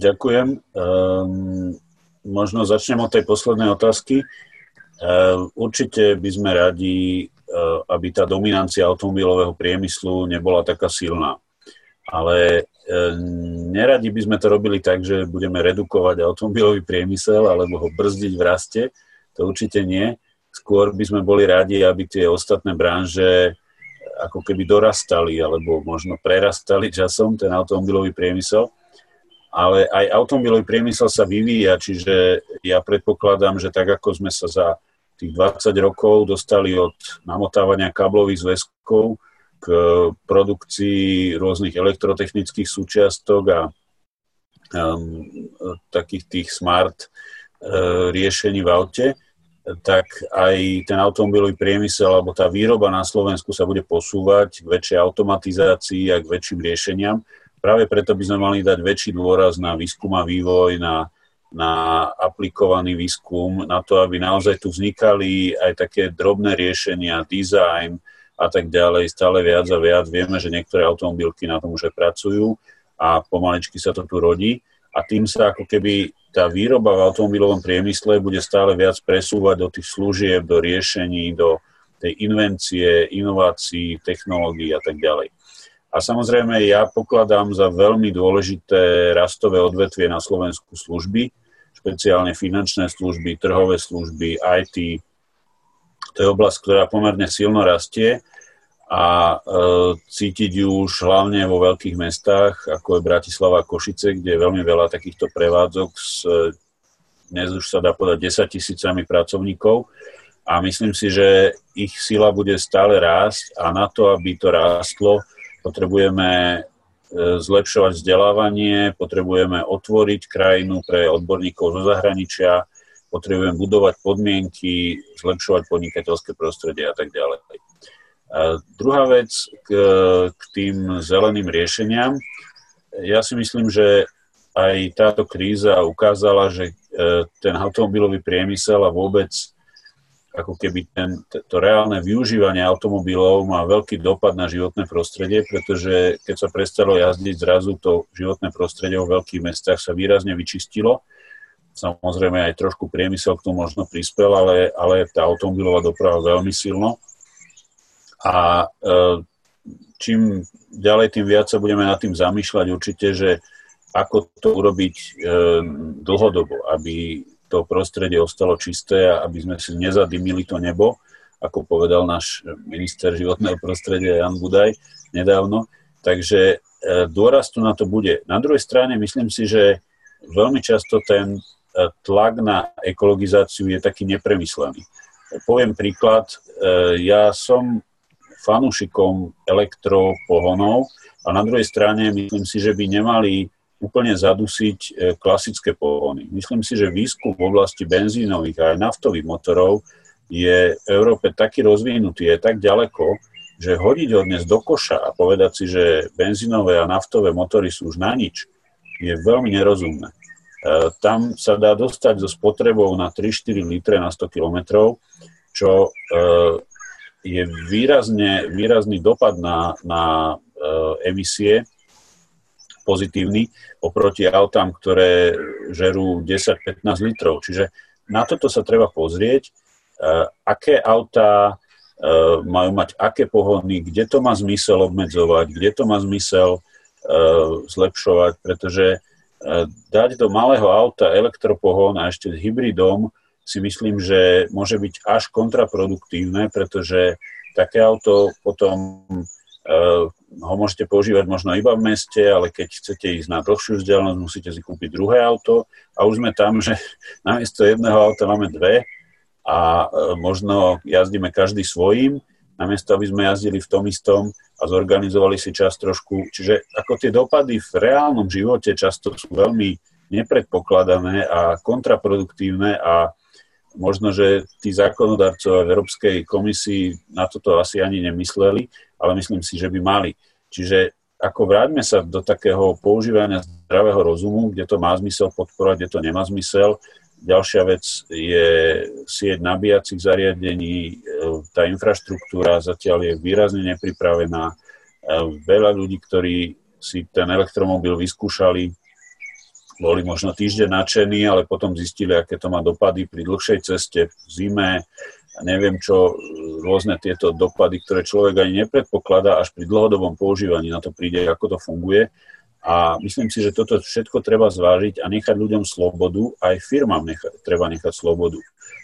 Ďakujem. Um, možno začnem od tej poslednej otázky. Určite by sme radi, aby tá dominancia automobilového priemyslu nebola taká silná. Ale neradi by sme to robili tak, že budeme redukovať automobilový priemysel alebo ho brzdiť v raste. To určite nie. Skôr by sme boli radi, aby tie ostatné branže ako keby dorastali alebo možno prerastali časom ten automobilový priemysel ale aj automobilový priemysel sa vyvíja, čiže ja predpokladám, že tak ako sme sa za tých 20 rokov dostali od namotávania káblových zväzkov k produkcii rôznych elektrotechnických súčiastok a um, takých tých smart uh, riešení v aute, tak aj ten automobilový priemysel alebo tá výroba na Slovensku sa bude posúvať k väčšej automatizácii a k väčším riešeniam. Práve preto by sme mali dať väčší dôraz na výskum a vývoj, na, na aplikovaný výskum, na to, aby naozaj tu vznikali aj také drobné riešenia, design a tak ďalej, stále viac a viac. Vieme, že niektoré automobilky na tom už pracujú a pomaličky sa to tu rodí a tým sa ako keby tá výroba v automobilovom priemysle bude stále viac presúvať do tých služieb, do riešení, do tej invencie, inovácií, technológií a tak ďalej. A samozrejme ja pokladám za veľmi dôležité rastové odvetvie na Slovensku služby, špeciálne finančné služby, trhové služby, IT. To je oblasť, ktorá pomerne silno rastie a e, cítiť ju už hlavne vo veľkých mestách, ako je Bratislava a Košice, kde je veľmi veľa takýchto prevádzok s, dnes už sa dá povedať, 10 tisícami pracovníkov a myslím si, že ich sila bude stále rásť a na to, aby to rástlo, potrebujeme e, zlepšovať vzdelávanie, potrebujeme otvoriť krajinu pre odborníkov zo zahraničia, potrebujeme budovať podmienky, zlepšovať podnikateľské prostredie a tak ďalej. Druhá vec k, k tým zeleným riešeniam. Ja si myslím, že aj táto kríza ukázala, že e, ten automobilový priemysel a vôbec ako keby ten, to reálne využívanie automobilov má veľký dopad na životné prostredie, pretože keď sa prestalo jazdiť zrazu, to životné prostredie vo veľkých mestách sa výrazne vyčistilo. Samozrejme aj trošku priemysel k tomu možno prispel, ale, ale tá automobilová doprava veľmi silno. A e, čím ďalej, tým viac sa budeme nad tým zamýšľať určite, že ako to urobiť e, dlhodobo, aby to prostredie ostalo čisté a aby sme si nezadimili to nebo, ako povedal náš minister životného prostredia Jan Budaj nedávno. Takže e, dôraz tu na to bude. Na druhej strane myslím si, že veľmi často ten tlak na ekologizáciu je taký nepremyslený. Poviem príklad, ja som fanúšikom elektropohonov a na druhej strane myslím si, že by nemali úplne zadusiť e, klasické pohony. Myslím si, že výskum v oblasti benzínových a aj naftových motorov je v Európe taký rozvinutý, je tak ďaleko, že hodiť ho dnes do koša a povedať si, že benzínové a naftové motory sú už na nič, je veľmi nerozumné. E, tam sa dá dostať so spotrebou na 3-4 litre na 100 km, čo e, je výrazne, výrazný dopad na, na emisie pozitívny oproti autám, ktoré žerú 10-15 litrov. Čiže na toto sa treba pozrieť, eh, aké autá eh, majú mať aké pohony, kde to má zmysel obmedzovať, kde to má zmysel eh, zlepšovať, pretože dať do malého auta elektropohon a ešte s hybridom si myslím, že môže byť až kontraproduktívne, pretože také auto potom ho môžete používať možno iba v meste, ale keď chcete ísť na dlhšiu vzdialenosť, musíte si kúpiť druhé auto a už sme tam, že namiesto jedného auta máme dve a e, možno jazdíme každý svojím, namiesto aby sme jazdili v tom istom a zorganizovali si čas trošku. Čiže ako tie dopady v reálnom živote často sú veľmi nepredpokladané a kontraproduktívne a možno, že tí zákonodarcovia v Európskej komisii na toto asi ani nemysleli, ale myslím si, že by mali. Čiže ako vráťme sa do takého používania zdravého rozumu, kde to má zmysel podporovať, kde to nemá zmysel. Ďalšia vec je sieť nabíjacích zariadení. Tá infraštruktúra zatiaľ je výrazne nepripravená. Veľa ľudí, ktorí si ten elektromobil vyskúšali, boli možno týždeň nadšení, ale potom zistili, aké to má dopady pri dlhšej ceste, v zime, neviem čo, rôzne tieto dopady, ktoré človek ani nepredpokladá, až pri dlhodobom používaní na to príde, ako to funguje. A myslím si, že toto všetko treba zvážiť a nechať ľuďom slobodu, aj firmám nechať, treba nechať slobodu,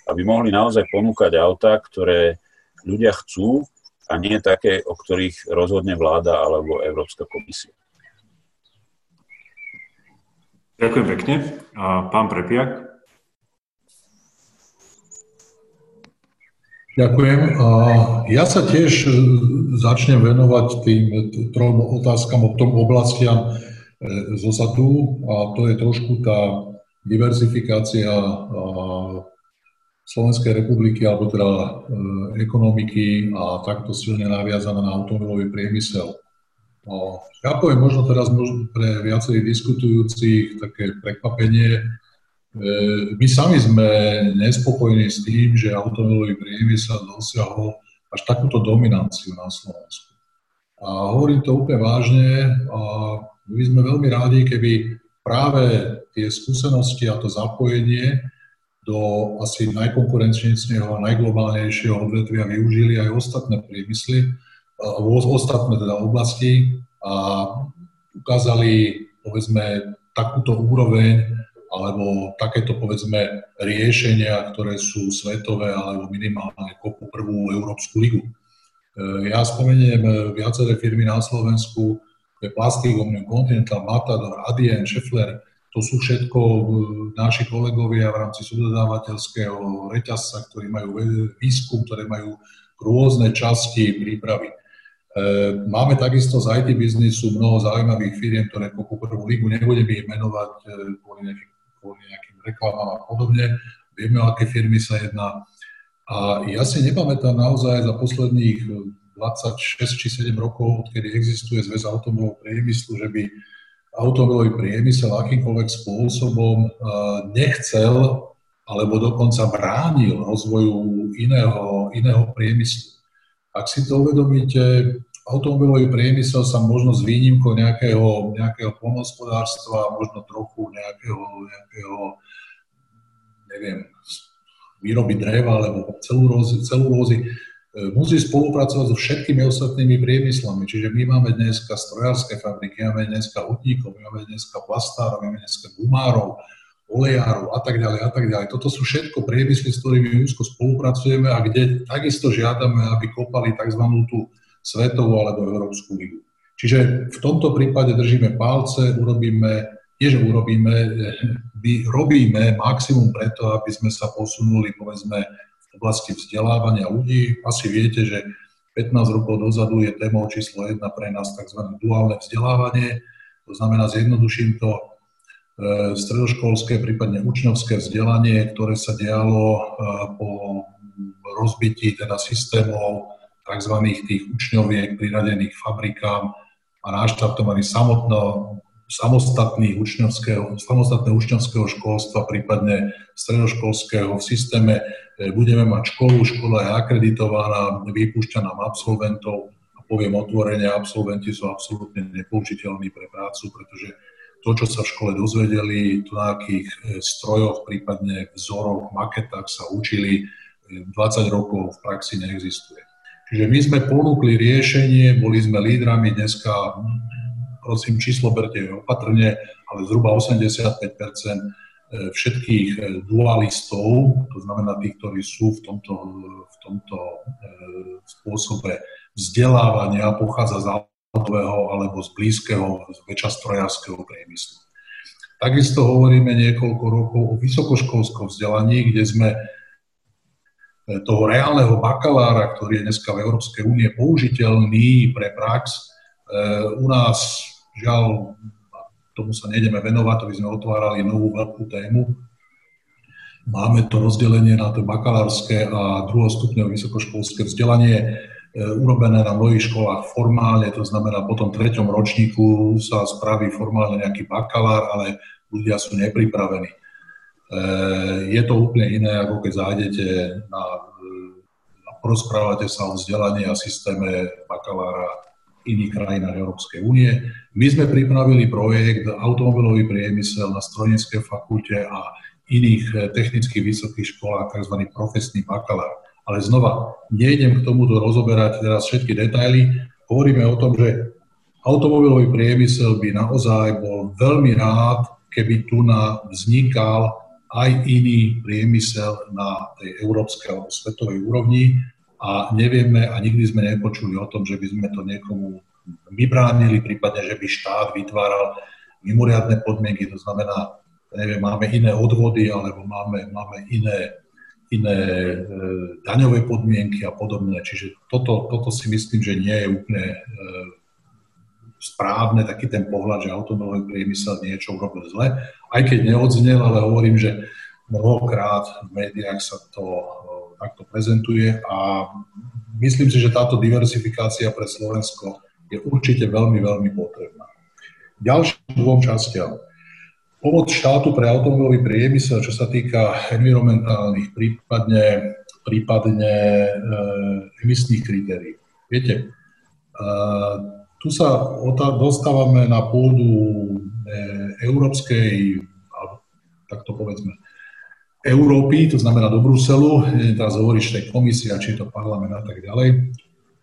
aby mohli naozaj ponúkať autá, ktoré ľudia chcú a nie také, o ktorých rozhodne vláda alebo Európska komisia. Ďakujem pekne. Pán Prepiak. Ďakujem. Ja sa tiež e, začnem venovať tým trom otázkam o tom oblastiam e, zozadu a to je trošku tá diversifikácia Slovenskej republiky alebo teda e, ekonomiky a takto silne naviazaná na automobilový priemysel. Ja poviem možno teraz pre viacerých diskutujúcich také prekvapenie, E, my sami sme nespokojní s tým, že automobilový priemysel dosiahol až takúto dominanciu na Slovensku. A hovorím to úplne vážne a my sme veľmi rádi, keby práve tie skúsenosti a to zapojenie do asi najkonkurenčnejšieho a najglobálnejšieho odvetvia využili aj ostatné priemysly, ostatné teda oblasti a ukázali povedzme takúto úroveň alebo takéto povedzme riešenia, ktoré sú svetové alebo minimálne kopu prvú Európsku ligu. E, ja spomeniem viaceré firmy na Slovensku, to je Plastic Omnium, Continental, Matador, Adien, Schaeffler, to sú všetko e, naši kolegovia v rámci subdodávateľského reťazca, ktorí majú výskum, ktoré majú rôzne časti prípravy. E, máme takisto z IT biznisu mnoho zaujímavých firiem, ktoré kopú prvú ligu, nebudem ich menovať kvôli kvôli nejakým reklamám a podobne. Vieme, o aké firmy sa jedná. A ja si nepamätám naozaj za posledných 26 či 7 rokov, odkedy existuje zväz automobilového priemyslu, že by automobilový priemysel akýmkoľvek spôsobom nechcel alebo dokonca bránil rozvoju iného, iného priemyslu. Ak si to uvedomíte, automobilový priemysel sa možno s výnimkou nejakého, nejakého polnohospodárstva, možno trochu nejakého, nejakého neviem, výroby dreva alebo celulózy, celulózy e, musí spolupracovať so všetkými ostatnými priemyslami. Čiže my máme dneska strojárske fabriky, máme dneska hutníkov, máme dneska plastárov, máme dneska gumárov, olejárov a tak ďalej a tak ďalej. Toto sú všetko priemysly, s ktorými úzko spolupracujeme a kde takisto žiadame, aby kopali tzv. tú svetovú alebo Európsku ligu. Čiže v tomto prípade držíme palce, urobíme, nie že urobíme, my robíme maximum preto, aby sme sa posunuli, povedzme, v oblasti vzdelávania ľudí. Asi viete, že 15 rokov dozadu je témou číslo 1 pre nás tzv. duálne vzdelávanie. To znamená, zjednoduším to, e, stredoškolské, prípadne učňovské vzdelanie, ktoré sa dialo e, po rozbití teda systémov tzv. tých učňoviek priradených fabrikám a naštartovaní samotno, samostatných učňovského, samostatné učňovského školstva, prípadne stredoškolského v systéme. E, budeme mať školu, škola je akreditovaná, vypúšťa nám absolventov a poviem otvorene, absolventi sú absolútne nepoužiteľní pre prácu, pretože to, čo sa v škole dozvedeli, to na akých e, strojoch, prípadne vzoroch, maketách sa učili, 20 e, rokov v praxi neexistuje. Čiže my sme ponúkli riešenie, boli sme lídrami dneska, prosím, číslo berte opatrne, ale zhruba 85 e, všetkých e, dualistov, to znamená tých, ktorí sú v tomto, v tomto e, spôsobe vzdelávania, pochádza z autového alebo z blízkeho, z väčšia strojárskeho priemyslu. Takisto hovoríme niekoľko rokov o vysokoškolskom vzdelaní, kde sme toho reálneho bakalára, ktorý je dneska v Európskej únie použiteľný pre prax, e, u nás žiaľ, tomu sa nejdeme venovať, to by sme otvárali novú veľkú tému. Máme to rozdelenie na to bakalárske a druhostupňové vysokoškolské vzdelanie e, urobené na mnohých školách formálne, to znamená po tom treťom ročníku sa spraví formálne nejaký bakalár, ale ľudia sú nepripravení. Eh, je to úplne iné, ako keď zájdete na, a porozprávate sa o vzdelaní a systéme bakalára iných krajinách Európskej únie. My sme pripravili projekt automobilový priemysel na strojníckej fakulte a iných eh, technických vysokých školách, tzv. profesný bakalár. Ale znova, nejdem k tomuto rozoberať teraz všetky detaily. Hovoríme o tom, že automobilový priemysel by naozaj bol veľmi rád, keby tu na vznikal aj iný priemysel na tej európskej alebo svetovej úrovni a nevieme a nikdy sme nepočuli o tom, že by sme to niekomu vybránili, prípadne, že by štát vytváral mimoriadne podmienky, to znamená, neviem, máme iné odvody alebo máme, máme iné, iné e, daňové podmienky a podobne. Čiže toto, toto si myslím, že nie je úplne e, správne, taký ten pohľad, že automobilový priemysel niečo urobil zle, aj keď neodznel, ale hovorím, že mnohokrát v médiách sa to e, takto prezentuje a myslím si, že táto diversifikácia pre Slovensko je určite veľmi, veľmi potrebná. Ďalším dvom častiam. Pomoc štátu pre automobilový priemysel, čo sa týka environmentálnych, prípadne, prípadne e, emisných kritérií. Viete, e, tu sa dostávame na pôdu e, európskej, tak to povedzme, Európy, to znamená do Bruselu, teraz hovoríš, že komisia, či je to parlament a tak ďalej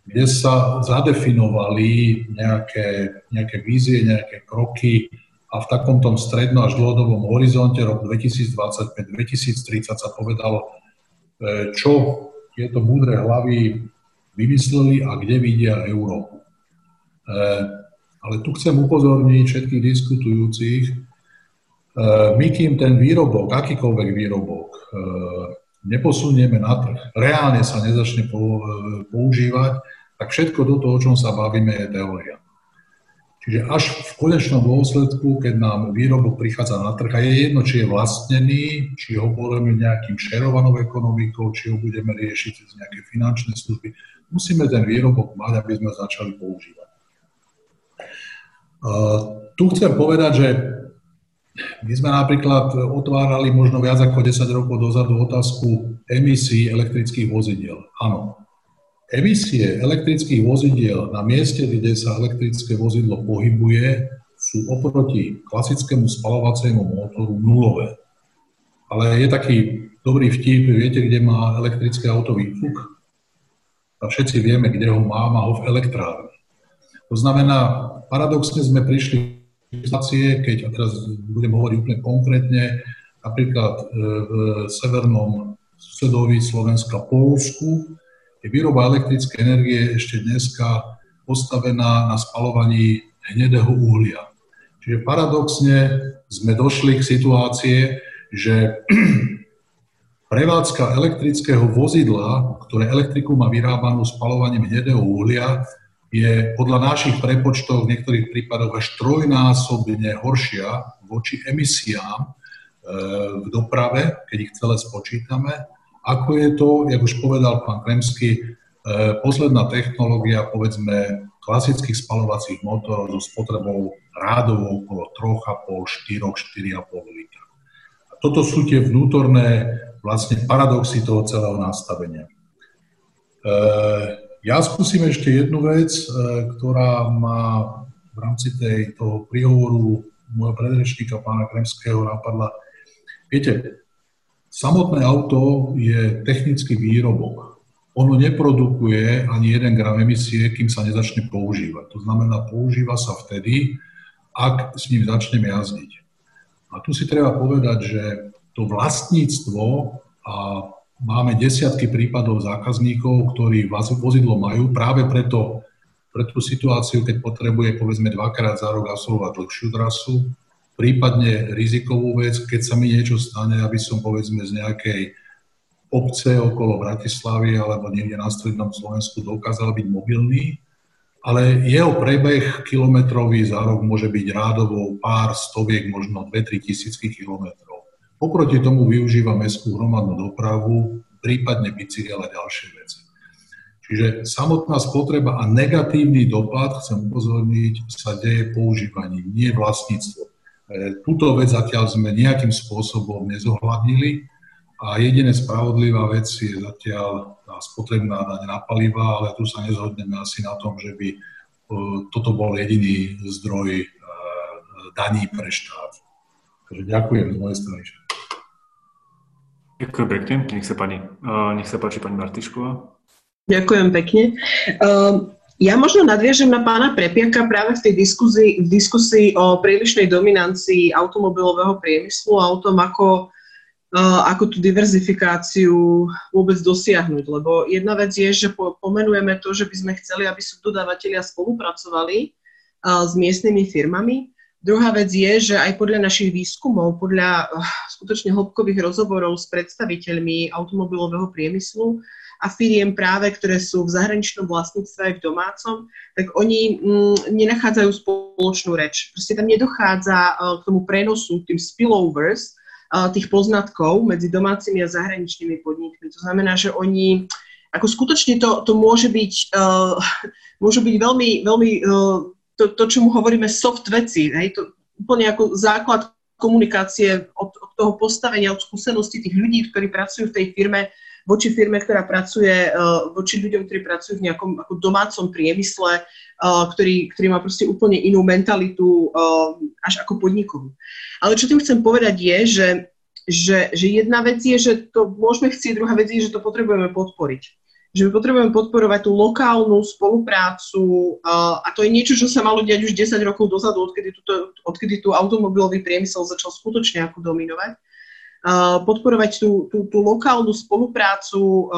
kde sa zadefinovali nejaké, nejaké vízie, nejaké kroky a v takom tom stredno až dlhodobom horizonte rok 2025-2030 sa povedalo, e, čo tieto múdre hlavy vymysleli a kde vidia Európu. E, ale tu chcem upozorniť všetkých diskutujúcich, e, my kým ten výrobok, akýkoľvek výrobok, neposunieme na trh, reálne sa nezačne používať, tak všetko toto, o čom sa bavíme, je teória. Čiže až v konečnom dôsledku, keď nám výrobok prichádza na trh a je jedno, či je vlastnený, či ho budeme nejakým šerovanou ekonomikou, či ho budeme riešiť cez nejaké finančné služby, musíme ten výrobok mať, aby sme začali používať. Tu chcem povedať, že my sme napríklad otvárali možno viac ako 10 rokov dozadu otázku emisí elektrických vozidiel. Áno, emisie elektrických vozidiel na mieste, kde sa elektrické vozidlo pohybuje, sú oproti klasickému spalovaciemu motoru nulové. Ale je taký dobrý vtip, viete, kde má elektrické auto výfuk? A všetci vieme, kde ho má, má ho v elektrárni. To znamená, paradoxne sme prišli situácie, keď, a teraz budem hovoriť úplne konkrétne, napríklad e, v severnom susedovi Slovenska, Polsku, je výroba elektrickej energie ešte dneska postavená na spalovaní hnedého uhlia. Čiže paradoxne sme došli k situácie, že prevádzka elektrického vozidla, ktoré elektriku má vyrábanú spalovaním hnedého uhlia, je podľa našich prepočtov v niektorých prípadoch až trojnásobne horšia voči emisiám e, v doprave, keď ich celé spočítame, ako je to, jak už povedal pán Kremsky, e, posledná technológia, povedzme, klasických spalovacích motorov so spotrebou rádovou okolo 3,5, 4, 4,5 litra. A toto sú tie vnútorné vlastne paradoxy toho celého nastavenia. E, ja skúsim ešte jednu vec, e, ktorá ma v rámci tej, toho príhovoru môjho predrečníka pána Kremského napadla. Viete, samotné auto je technický výrobok. Ono neprodukuje ani jeden gram emisie, kým sa nezačne používať. To znamená, používa sa vtedy, ak s ním začneme jazdiť. A tu si treba povedať, že to vlastníctvo a máme desiatky prípadov zákazníkov, ktorí vozidlo majú práve preto, pre tú situáciu, keď potrebuje povedzme dvakrát za rok absolvovať dlhšiu trasu, prípadne rizikovú vec, keď sa mi niečo stane, aby som povedzme z nejakej obce okolo Bratislavy alebo niekde na strednom Slovensku dokázal byť mobilný, ale jeho prebeh kilometrový za rok môže byť rádovo pár stoviek, možno 2-3 tisícky kilometrov. Oproti tomu využíva mestskú hromadnú dopravu, prípadne bicykel a ďalšie veci. Čiže samotná spotreba a negatívny dopad, chcem upozorniť, sa deje používaním, nie vlastníctvo. E, túto vec zatiaľ sme nejakým spôsobom nezohľadnili a jediné spravodlivá vec je zatiaľ tá spotrebná daň na paliva, ale tu sa nezhodneme asi na tom, že by v toto bol jediný zdroj daní pre štát. Takže ďakujem z mojej strany. Ďakujem pekne. Nech sa, pani, nech sa páči pani Martišková. Ďakujem pekne. Ja možno nadviažem na pána Prepiaka práve v tej diskusii, v diskusii o prílišnej dominancii automobilového priemyslu a o tom, ako, ako tú diverzifikáciu vôbec dosiahnuť. Lebo jedna vec je, že pomenujeme to, že by sme chceli, aby subdodávateľia spolupracovali s miestnymi firmami. Druhá vec je, že aj podľa našich výskumov, podľa skutočne hĺbkových rozhovorov s predstaviteľmi automobilového priemyslu, a firiem práve, ktoré sú v zahraničnom vlastníctve aj v domácom, tak oni mm, nenachádzajú spoločnú reč. Proste tam nedochádza uh, k tomu prenosu, tým spillovers, uh, tých poznatkov medzi domácimi a zahraničnými podnikmi. To znamená, že oni, ako skutočne to, to môže byť, uh, môžu byť veľmi, veľmi uh, to, to, čomu hovoríme soft veci, hej, to úplne ako základ komunikácie od, od toho postavenia, od skúsenosti tých ľudí, ktorí pracujú v tej firme, voči firme, ktorá pracuje, eh, voči ľuďom, ktorí pracujú v nejakom ako domácom priemysle, eh, ktorý, ktorý má proste úplne inú mentalitu eh, až ako podnikovú. Ale čo tým chcem povedať je, že, že, že jedna vec je, že to môžeme chcieť, druhá vec je, že to potrebujeme podporiť že my potrebujeme podporovať tú lokálnu spoluprácu a to je niečo, čo sa malo diať už 10 rokov dozadu, odkedy, tuto, odkedy tu automobilový priemysel začal skutočne ako dominovať. Podporovať tú, tú, tú lokálnu spoluprácu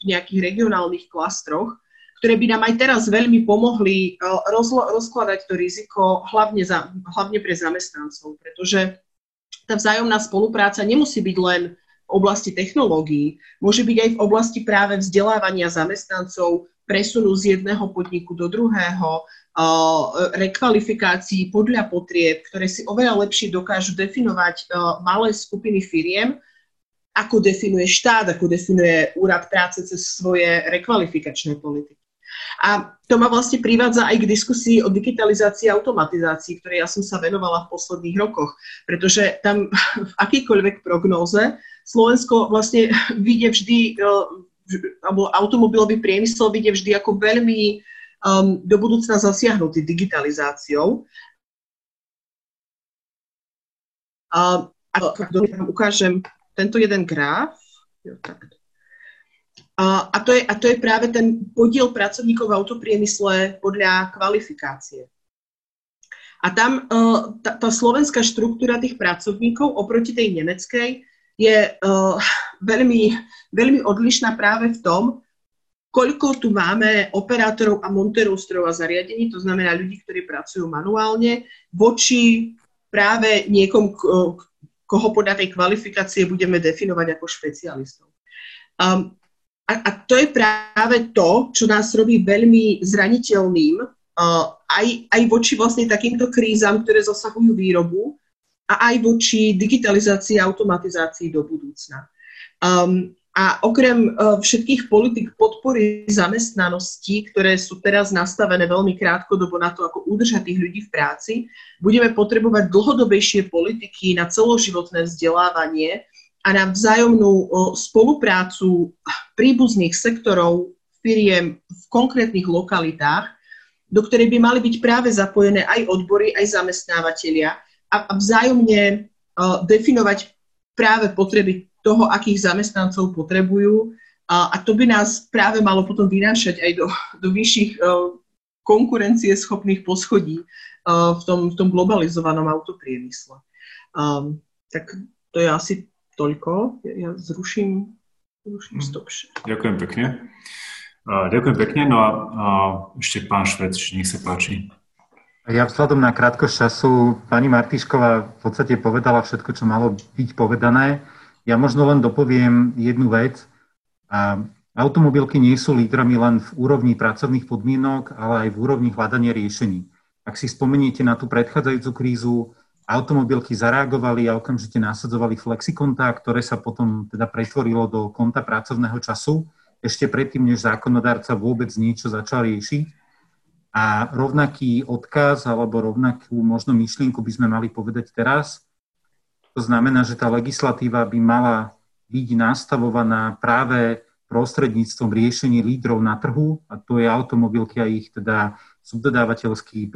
v nejakých regionálnych klastroch, ktoré by nám aj teraz veľmi pomohli rozlo, rozkladať to riziko hlavne, za, hlavne pre zamestnancov, pretože tá vzájomná spolupráca nemusí byť len v oblasti technológií, môže byť aj v oblasti práve vzdelávania zamestnancov, presunu z jedného podniku do druhého, rekvalifikácií podľa potrieb, ktoré si oveľa lepšie dokážu definovať malé skupiny firiem, ako definuje štát, ako definuje úrad práce cez svoje rekvalifikačné politiky. A to ma vlastne privádza aj k diskusii o digitalizácii a automatizácii, ktorej ja som sa venovala v posledných rokoch, pretože tam v akýkoľvek prognóze Slovensko vlastne vidie vždy alebo automobilový priemysel vidie vždy ako veľmi um, do budúcna zasiahnutý digitalizáciou. A, a ukážem tento jeden graf. A, a, to je, a to je práve ten podiel pracovníkov v autopriemysle podľa kvalifikácie. A tam uh, tá, tá slovenská štruktúra tých pracovníkov oproti tej nemeckej je uh, veľmi, veľmi odlišná práve v tom, koľko tu máme operátorov a montérov strojov a zariadení, to znamená ľudí, ktorí pracujú manuálne, voči práve niekom, koho podľa tej kvalifikácie budeme definovať ako špecialistov. Um, a, a to je práve to, čo nás robí veľmi zraniteľným uh, aj, aj voči vlastne takýmto krízam, ktoré zasahujú výrobu, a aj voči digitalizácii a automatizácii do budúcna. Um, a okrem uh, všetkých politik podpory zamestnanosti, ktoré sú teraz nastavené veľmi krátkodobo na to, ako udržať tých ľudí v práci, budeme potrebovať dlhodobejšie politiky na celoživotné vzdelávanie a na vzájomnú uh, spoluprácu príbuzných sektorov firiem v konkrétnych lokalitách, do ktorej by mali byť práve zapojené aj odbory, aj zamestnávateľia, a, a vzájomne uh, definovať práve potreby toho, akých zamestnancov potrebujú. A, a to by nás práve malo potom vynášať aj do, do vyšších uh, konkurencie schopných poschodí uh, v, tom, v tom globalizovanom autopriemysle. Um, tak to je asi toľko. Ja, ja zruším, zruším hm. stop. Ďakujem pekne. Ďakujem pekne. No a uh, ešte pán Švec, nech sa páči. Ja vzhľadom na krátkosť času, pani Martišková v podstate povedala všetko, čo malo byť povedané. Ja možno len dopoviem jednu vec. Automobilky nie sú lídrami len v úrovni pracovných podmienok, ale aj v úrovni hľadania riešení. Ak si spomeniete na tú predchádzajúcu krízu, automobilky zareagovali a okamžite nasadzovali flexikonta, ktoré sa potom teda pretvorilo do konta pracovného času, ešte predtým, než zákonodárca vôbec niečo začal riešiť. A rovnaký odkaz alebo rovnakú možno myšlienku by sme mali povedať teraz. To znamená, že tá legislatíva by mala byť nastavovaná práve prostredníctvom riešení lídrov na trhu, a to je automobilky a ich teda subdodávateľský,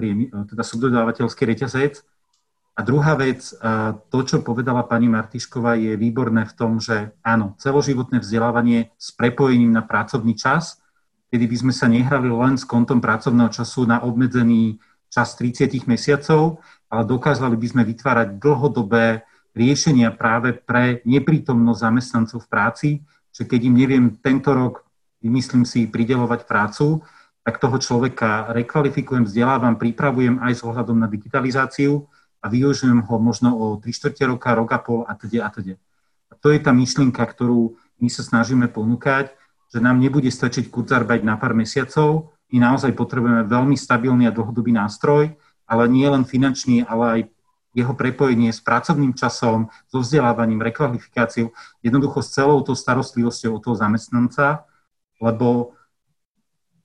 teda subdodávateľský reťazec. A druhá vec, to, čo povedala pani Martišková, je výborné v tom, že áno, celoživotné vzdelávanie s prepojením na pracovný čas, kedy by sme sa nehrali len s kontom pracovného času na obmedzený čas 30 mesiacov, ale dokázali by sme vytvárať dlhodobé riešenia práve pre neprítomnosť zamestnancov v práci, že keď im neviem tento rok, myslím si, pridelovať prácu, tak toho človeka rekvalifikujem, vzdelávam, pripravujem aj s ohľadom na digitalizáciu a využijem ho možno o 3 čtvrte roka, rok a pol a teda a teda. A to je tá myšlienka, ktorú my sa snažíme ponúkať, že nám nebude stačiť kurzarbeit na pár mesiacov, my naozaj potrebujeme veľmi stabilný a dlhodobý nástroj, ale nie len finančný, ale aj jeho prepojenie s pracovným časom, so vzdelávaním, rekvalifikáciou, jednoducho s celou tou starostlivosťou o toho zamestnanca, lebo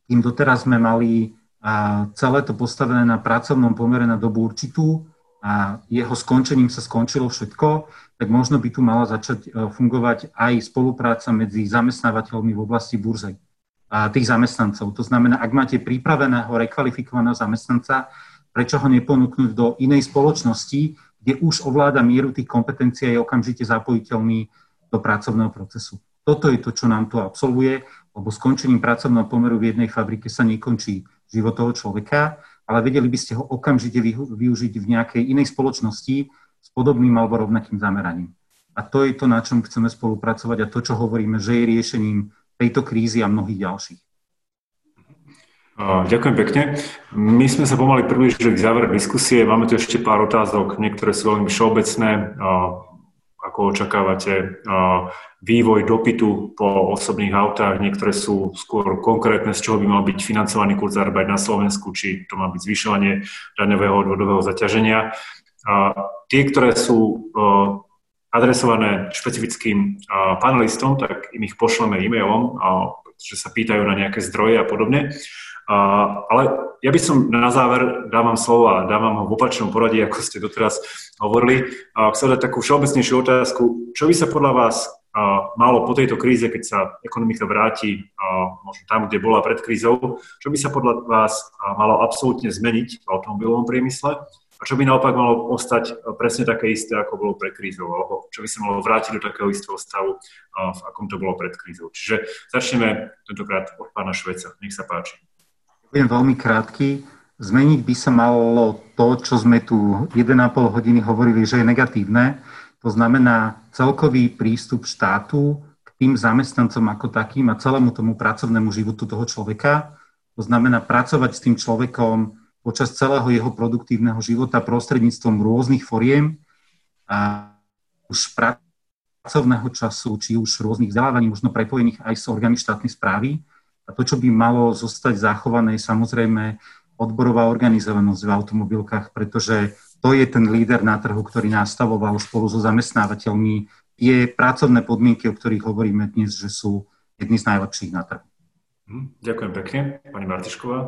kým doteraz sme mali celé to postavené na pracovnom pomere na dobu určitú a jeho skončením sa skončilo všetko, tak možno by tu mala začať e, fungovať aj spolupráca medzi zamestnávateľmi v oblasti burzej a tých zamestnancov. To znamená, ak máte pripraveného, rekvalifikovaného zamestnanca, prečo ho neponúknuť do inej spoločnosti, kde už ovláda mieru tých kompetencií a je okamžite zapojiteľný do pracovného procesu. Toto je to, čo nám tu absolvuje lebo skončením pracovného pomeru v jednej fabrike sa nekončí život toho človeka, ale vedeli by ste ho okamžite využiť v nejakej inej spoločnosti s podobným alebo rovnakým zameraním. A to je to, na čom chceme spolupracovať a to, čo hovoríme, že je riešením tejto krízy a mnohých ďalších. Ďakujem pekne. My sme sa pomaly približili k záveru diskusie. Máme tu ešte pár otázok, niektoré sú veľmi všeobecné ako očakávate vývoj dopytu po osobných autách. Niektoré sú skôr konkrétne, z čoho by mal byť financovaný kurz arbeit na Slovensku, či to má byť zvyšovanie daňového odvodového zaťaženia. Tie, ktoré sú adresované špecifickým panelistom, tak im ich pošleme e-mailom, pretože sa pýtajú na nejaké zdroje a podobne. Ale ja by som na záver dávam slovo a dávam ho v opačnom poradí, ako ste doteraz hovorili. Chcel dať takú všeobecnejšiu otázku. Čo by sa podľa vás malo po tejto kríze, keď sa ekonomika vráti možno tam, kde bola pred krízou, čo by sa podľa vás malo absolútne zmeniť v automobilovom priemysle a čo by naopak malo ostať presne také isté, ako bolo pred krízou, alebo čo by sa malo vrátiť do takého istého stavu, v akom to bolo pred krízou. Čiže začneme tentokrát od pána Šveca. Nech sa páči. Budem veľmi krátky. Zmeniť by sa malo to, čo sme tu 1,5 hodiny hovorili, že je negatívne. To znamená celkový prístup štátu k tým zamestnancom ako takým a celému tomu pracovnému životu toho človeka. To znamená pracovať s tým človekom počas celého jeho produktívneho života prostredníctvom rôznych foriem a už pracovného času, či už rôznych vzdelávaní, možno prepojených aj s orgány štátnej správy, a to, čo by malo zostať zachované, je samozrejme odborová organizovanosť v automobilkách, pretože to je ten líder na trhu, ktorý nastavoval spolu so zamestnávateľmi tie pracovné podmienky, o ktorých hovoríme dnes, že sú jedny z najlepších na trhu. Mhm, ďakujem pekne. Pani Martišková?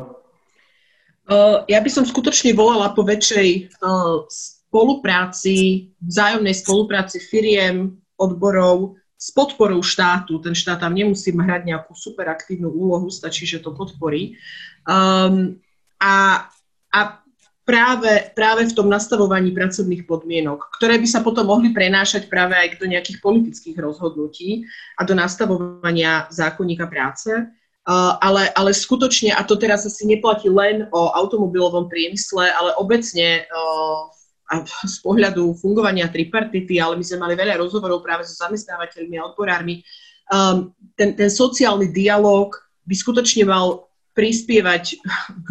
Ja by som skutočne volala po väčšej spolupráci, vzájomnej spolupráci firiem, odborov, s podporou štátu. Ten štát tam nemusí hrať nejakú super aktívnu úlohu, stačí, že to podporí. Um, a, a práve, práve v tom nastavovaní pracovných podmienok, ktoré by sa potom mohli prenášať práve aj do nejakých politických rozhodnutí a do nastavovania zákonníka práce. Uh, ale, ale skutočne, a to teraz asi neplatí len o automobilovom priemysle, ale obecne uh, z pohľadu fungovania tripartity, ale my sme mali veľa rozhovorov práve so zamestnávateľmi a odborármi. Um, ten, ten sociálny dialog by skutočne mal prispievať k,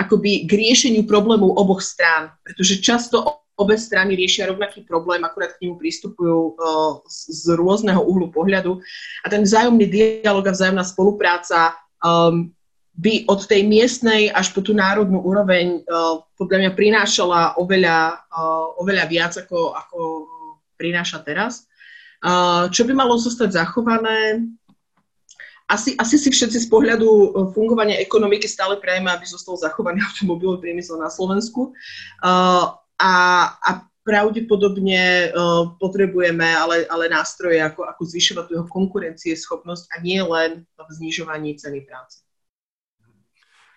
akoby k riešeniu problémov oboch strán, pretože často obe strany riešia rovnaký problém, akurát k nemu pristupujú uh, z, z rôzneho uhlu pohľadu. A ten vzájomný dialog a vzájomná spolupráca um, by od tej miestnej až po tú národnú úroveň uh, podľa mňa prinášala oveľa, uh, oveľa viac, ako, ako prináša teraz. Uh, čo by malo zostať zachované? Asi, asi si všetci z pohľadu fungovania ekonomiky stále prajeme, aby zostal zachovaný automobilový priemysel na Slovensku. A, a pravdepodobne potrebujeme ale, ale nástroje, ako, ako zvyšovať tú jeho konkurencieschopnosť a nie len v znižovaní ceny práce.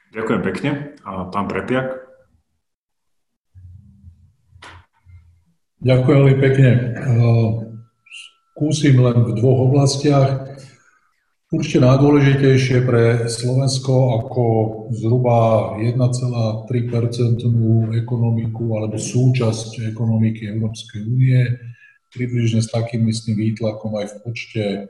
Ďakujem pekne. A pán Prepiak? Ďakujem veľmi pekne. Skúsim len v dvoch oblastiach. Určite najdôležitejšie pre Slovensko ako zhruba 1,3% ekonomiku alebo súčasť ekonomiky Európskej únie, približne s takým istým výtlakom aj v počte e,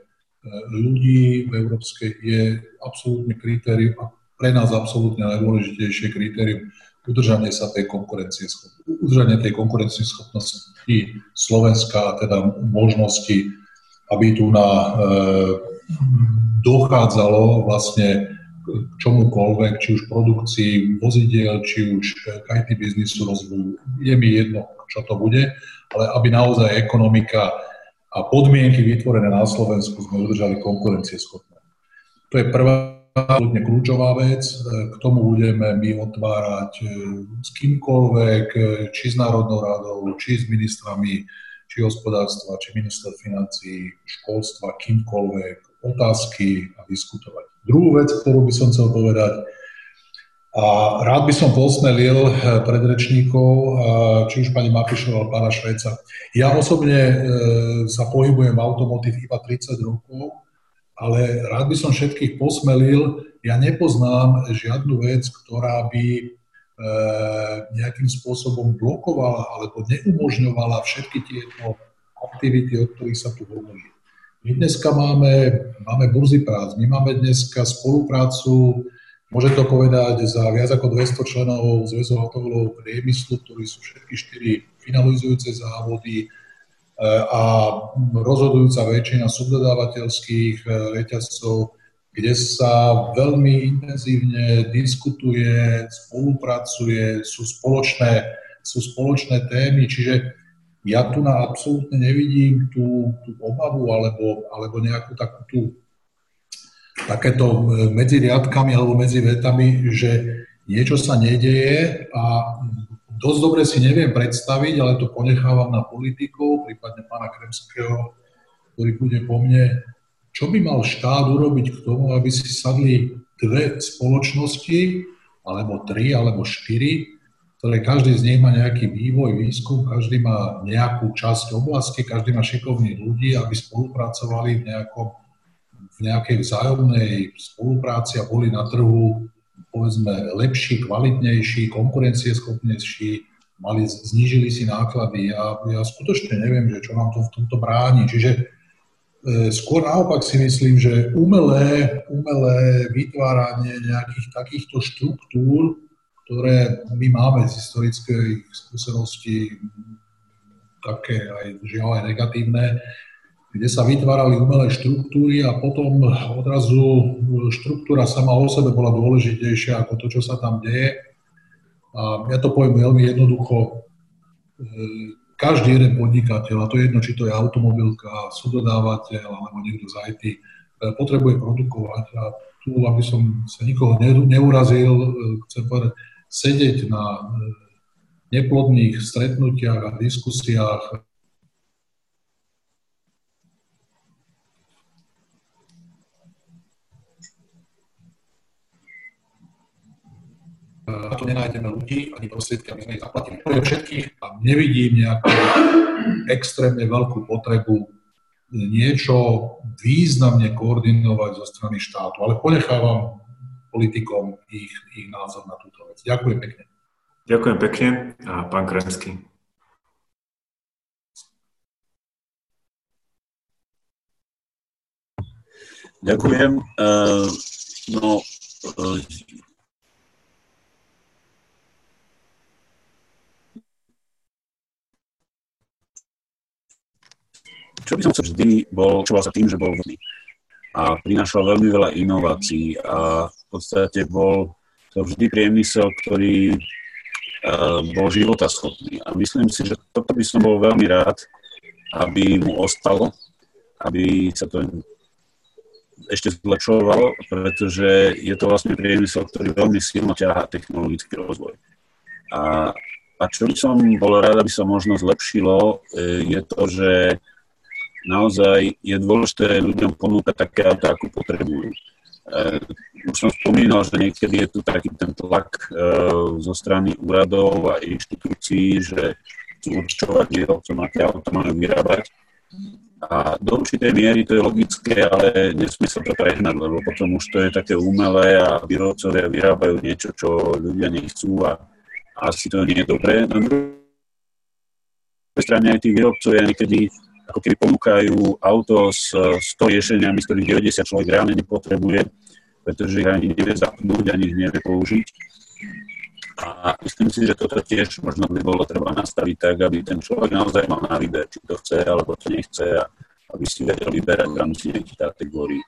ľudí v Európskej je absolútne kritérium pre nás absolútne najdôležitejšie kritérium udržanie sa tej konkurencie, udržanie tej konkurencieschopnosti Slovenska, teda možnosti, aby tu na e, dochádzalo vlastne k čomukoľvek, či už produkcii vozidiel, či už k IT biznisu rozvoju. Je mi jedno, čo to bude, ale aby naozaj ekonomika a podmienky vytvorené na Slovensku sme udržali konkurencieschopné. To je prvá absolútne kľúčová vec. K tomu budeme my otvárať e, s kýmkoľvek, e, či s Národnou radou, či s ministrami, či hospodárstva, či minister financí, školstva, kýmkoľvek, otázky a diskutovať. Druhú vec, ktorú by som chcel povedať, a rád by som posmelil predrečníkov, či už pani Mapišova alebo pána Šveca. Ja osobne sa pohybujem automotív iba 30 rokov, ale rád by som všetkých posmelil. Ja nepoznám žiadnu vec, ktorá by eh, nejakým spôsobom blokovala alebo neumožňovala všetky tieto aktivity, o ktorých sa tu hovorí. My dneska máme, máme burzy prác, my máme dneska spoluprácu, môže to povedať, za viac ako 200 členov Zväzu automobilového priemyslu, ktorí sú všetky štyri finalizujúce závody e, a rozhodujúca väčšina subdodávateľských e, reťazcov, kde sa veľmi intenzívne diskutuje, spolupracuje, sú spoločné, sú spoločné témy, čiže ja tu na absolútne nevidím tú, tú obavu alebo, alebo nejakú takú tú, takéto e, medzi riadkami alebo medzi vetami, že niečo sa nedeje a dosť dobre si neviem predstaviť, ale to ponechávam na politikov, prípadne pána Kremského, ktorý bude po mne, čo by mal štát urobiť k tomu, aby si sadli dve spoločnosti, alebo tri, alebo štyri, ktoré každý z nich má nejaký vývoj, výskum, každý má nejakú časť oblasti, každý má šikovných ľudí, aby spolupracovali v, nejakom, v nejakej vzájomnej spolupráci a boli na trhu povedzme lepší, kvalitnejší, konkurencieschopnejší, mali, znížili si náklady. Ja, ja skutočne neviem, že čo nám to v tomto bráni. Čiže e, skôr naopak si myslím, že umelé, umelé vytváranie nejakých takýchto štruktúr, ktoré my máme z historickej skúsenosti také aj žiaľ aj negatívne, kde sa vytvárali umelé štruktúry a potom odrazu štruktúra sama o sebe bola dôležitejšia ako to, čo sa tam deje. A ja to poviem veľmi jednoducho. E, každý jeden podnikateľ, a to je jedno, či to je automobilka, sudodávateľ alebo niekto z IT, e, potrebuje produkovať. A tu, aby som sa nikoho neurazil, e, chcem povedať, sedieť na neplodných stretnutiach a diskusiách na to nenájdeme ľudí ani prostriedky, aby sme ich zaplatili. Pre všetkých a nevidím nejakú extrémne veľkú potrebu niečo významne koordinovať zo strany štátu. Ale ponechávam politikom ich, ich názor na túto vec. Ďakujem pekne. Ďakujem pekne. A pán Kremský. Ďakujem. Uh, no, čo by som chcel vždy bol, čo sa tým, že bol vhodný a prinášal veľmi veľa inovácií a v podstate bol to vždy priemysel, ktorý uh, bol životaschopný. A myslím si, že toto by som bol veľmi rád, aby mu ostalo, aby sa to ešte zlepšovalo, pretože je to vlastne priemysel, ktorý veľmi silno ťahá technologický rozvoj. A, a čo by som bol rád, aby sa možno zlepšilo, e, je to, že naozaj je dôležité ľuďom ponúkať také auto, ako potrebujú. už som spomínal, že niekedy je tu taký ten tlak zo strany úradov a inštitúcií, že chcú určovať výrobcom, aké auto majú vyrábať. A do určitej miery to je logické, ale nesmie sa to prehnať, lebo potom už to je také umelé a výrobcovia vyrábajú niečo, čo ľudia nechcú a asi to nie je dobré. Na druhej strane aj tí výrobcovia niekedy ako keby ponúkajú auto s 100 riešeniami, z ktorých 90 človek reálne nepotrebuje, pretože ich ani nevie zapnúť, ani ich nevie použiť. A myslím si, že toto tiež možno by bolo treba nastaviť tak, aby ten človek naozaj mal na výber, či to chce alebo to nechce a aby si vedel vyberať v rámci nejakých kategórií.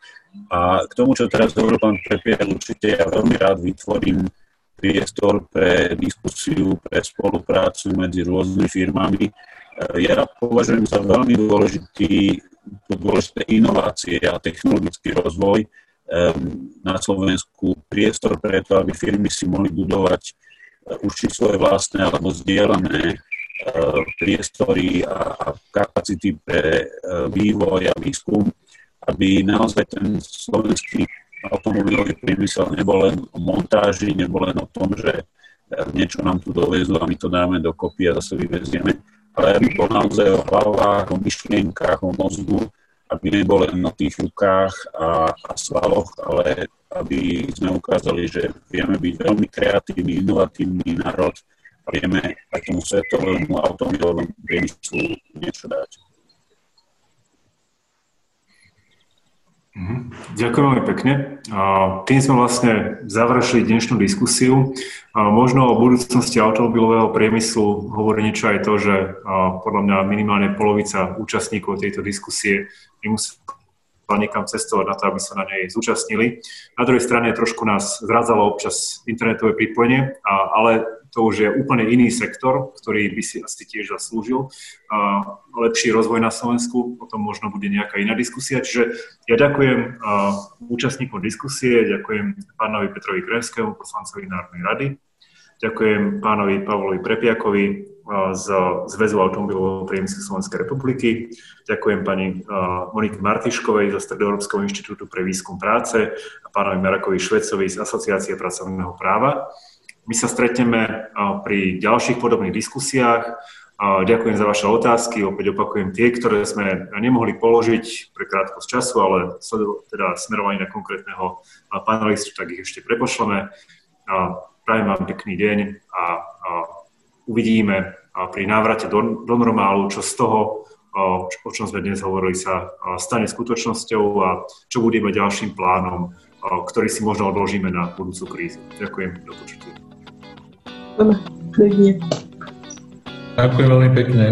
A k tomu, čo teraz hovoril pán Prepier, určite ja veľmi rád vytvorím priestor pre diskusiu, pre spoluprácu medzi rôznymi firmami, ja považujem za veľmi dôležitý, dôležité inovácie a technologický rozvoj na Slovensku priestor pre to, aby firmy si mohli budovať eh, už či svoje vlastné alebo zdieľané eh, priestory a kapacity pre eh, vývoj a výskum, aby naozaj ten slovenský automobilový priemysel nebol len o montáži, nebol len o tom, že niečo nám tu dovezú a my to dáme dokopy a zase vyvezieme, ale aby bol naozaj o hlavách, o myšlienkach, o mozgu, aby nebol len na tých rukách a, a svaloch, ale aby sme ukázali, že vieme byť veľmi kreatívny, inovatívny národ a vieme tomu svetovému automobilovému priemyslu niečo dať. Ďakujem veľmi pekne. Tým sme vlastne završili dnešnú diskusiu. Možno o budúcnosti automobilového priemyslu hovorí niečo aj to, že podľa mňa minimálne polovica účastníkov tejto diskusie nemusí niekam cestovať na to, aby sa na nej zúčastnili. Na druhej strane trošku nás zradzalo občas internetové pripojenie, ale to už je úplne iný sektor, ktorý by si asi tiež zaslúžil lepší rozvoj na Slovensku, potom možno bude nejaká iná diskusia. Čiže ja ďakujem účastníkom diskusie, ďakujem pánovi Petrovi Krevskému, poslancovi Národnej rady, ďakujem pánovi Pavlovi Prepiakovi z Zväzu automobilového priemyslu Slovenskej republiky, ďakujem pani Monike Martiškovej zo Stredoeurópskeho inštitútu pre výskum práce a pánovi Marakovi Švecovi z Asociácie pracovného práva. My sa stretneme pri ďalších podobných diskusiách. Ďakujem za vaše otázky. Opäť opakujem tie, ktoré sme nemohli položiť pre krátkosť času, ale teda smerovanie na konkrétneho panelistu, tak ich ešte prepošleme. Prajem vám pekný deň a uvidíme pri návrate do, do normálu, čo z toho, o čom sme dnes hovorili, sa stane skutočnosťou a čo budeme ďalším plánom, ktorý si možno odložíme na budúcu krízu. Ďakujem, do počutia. Dovidenia. Ďakujem veľmi pekne.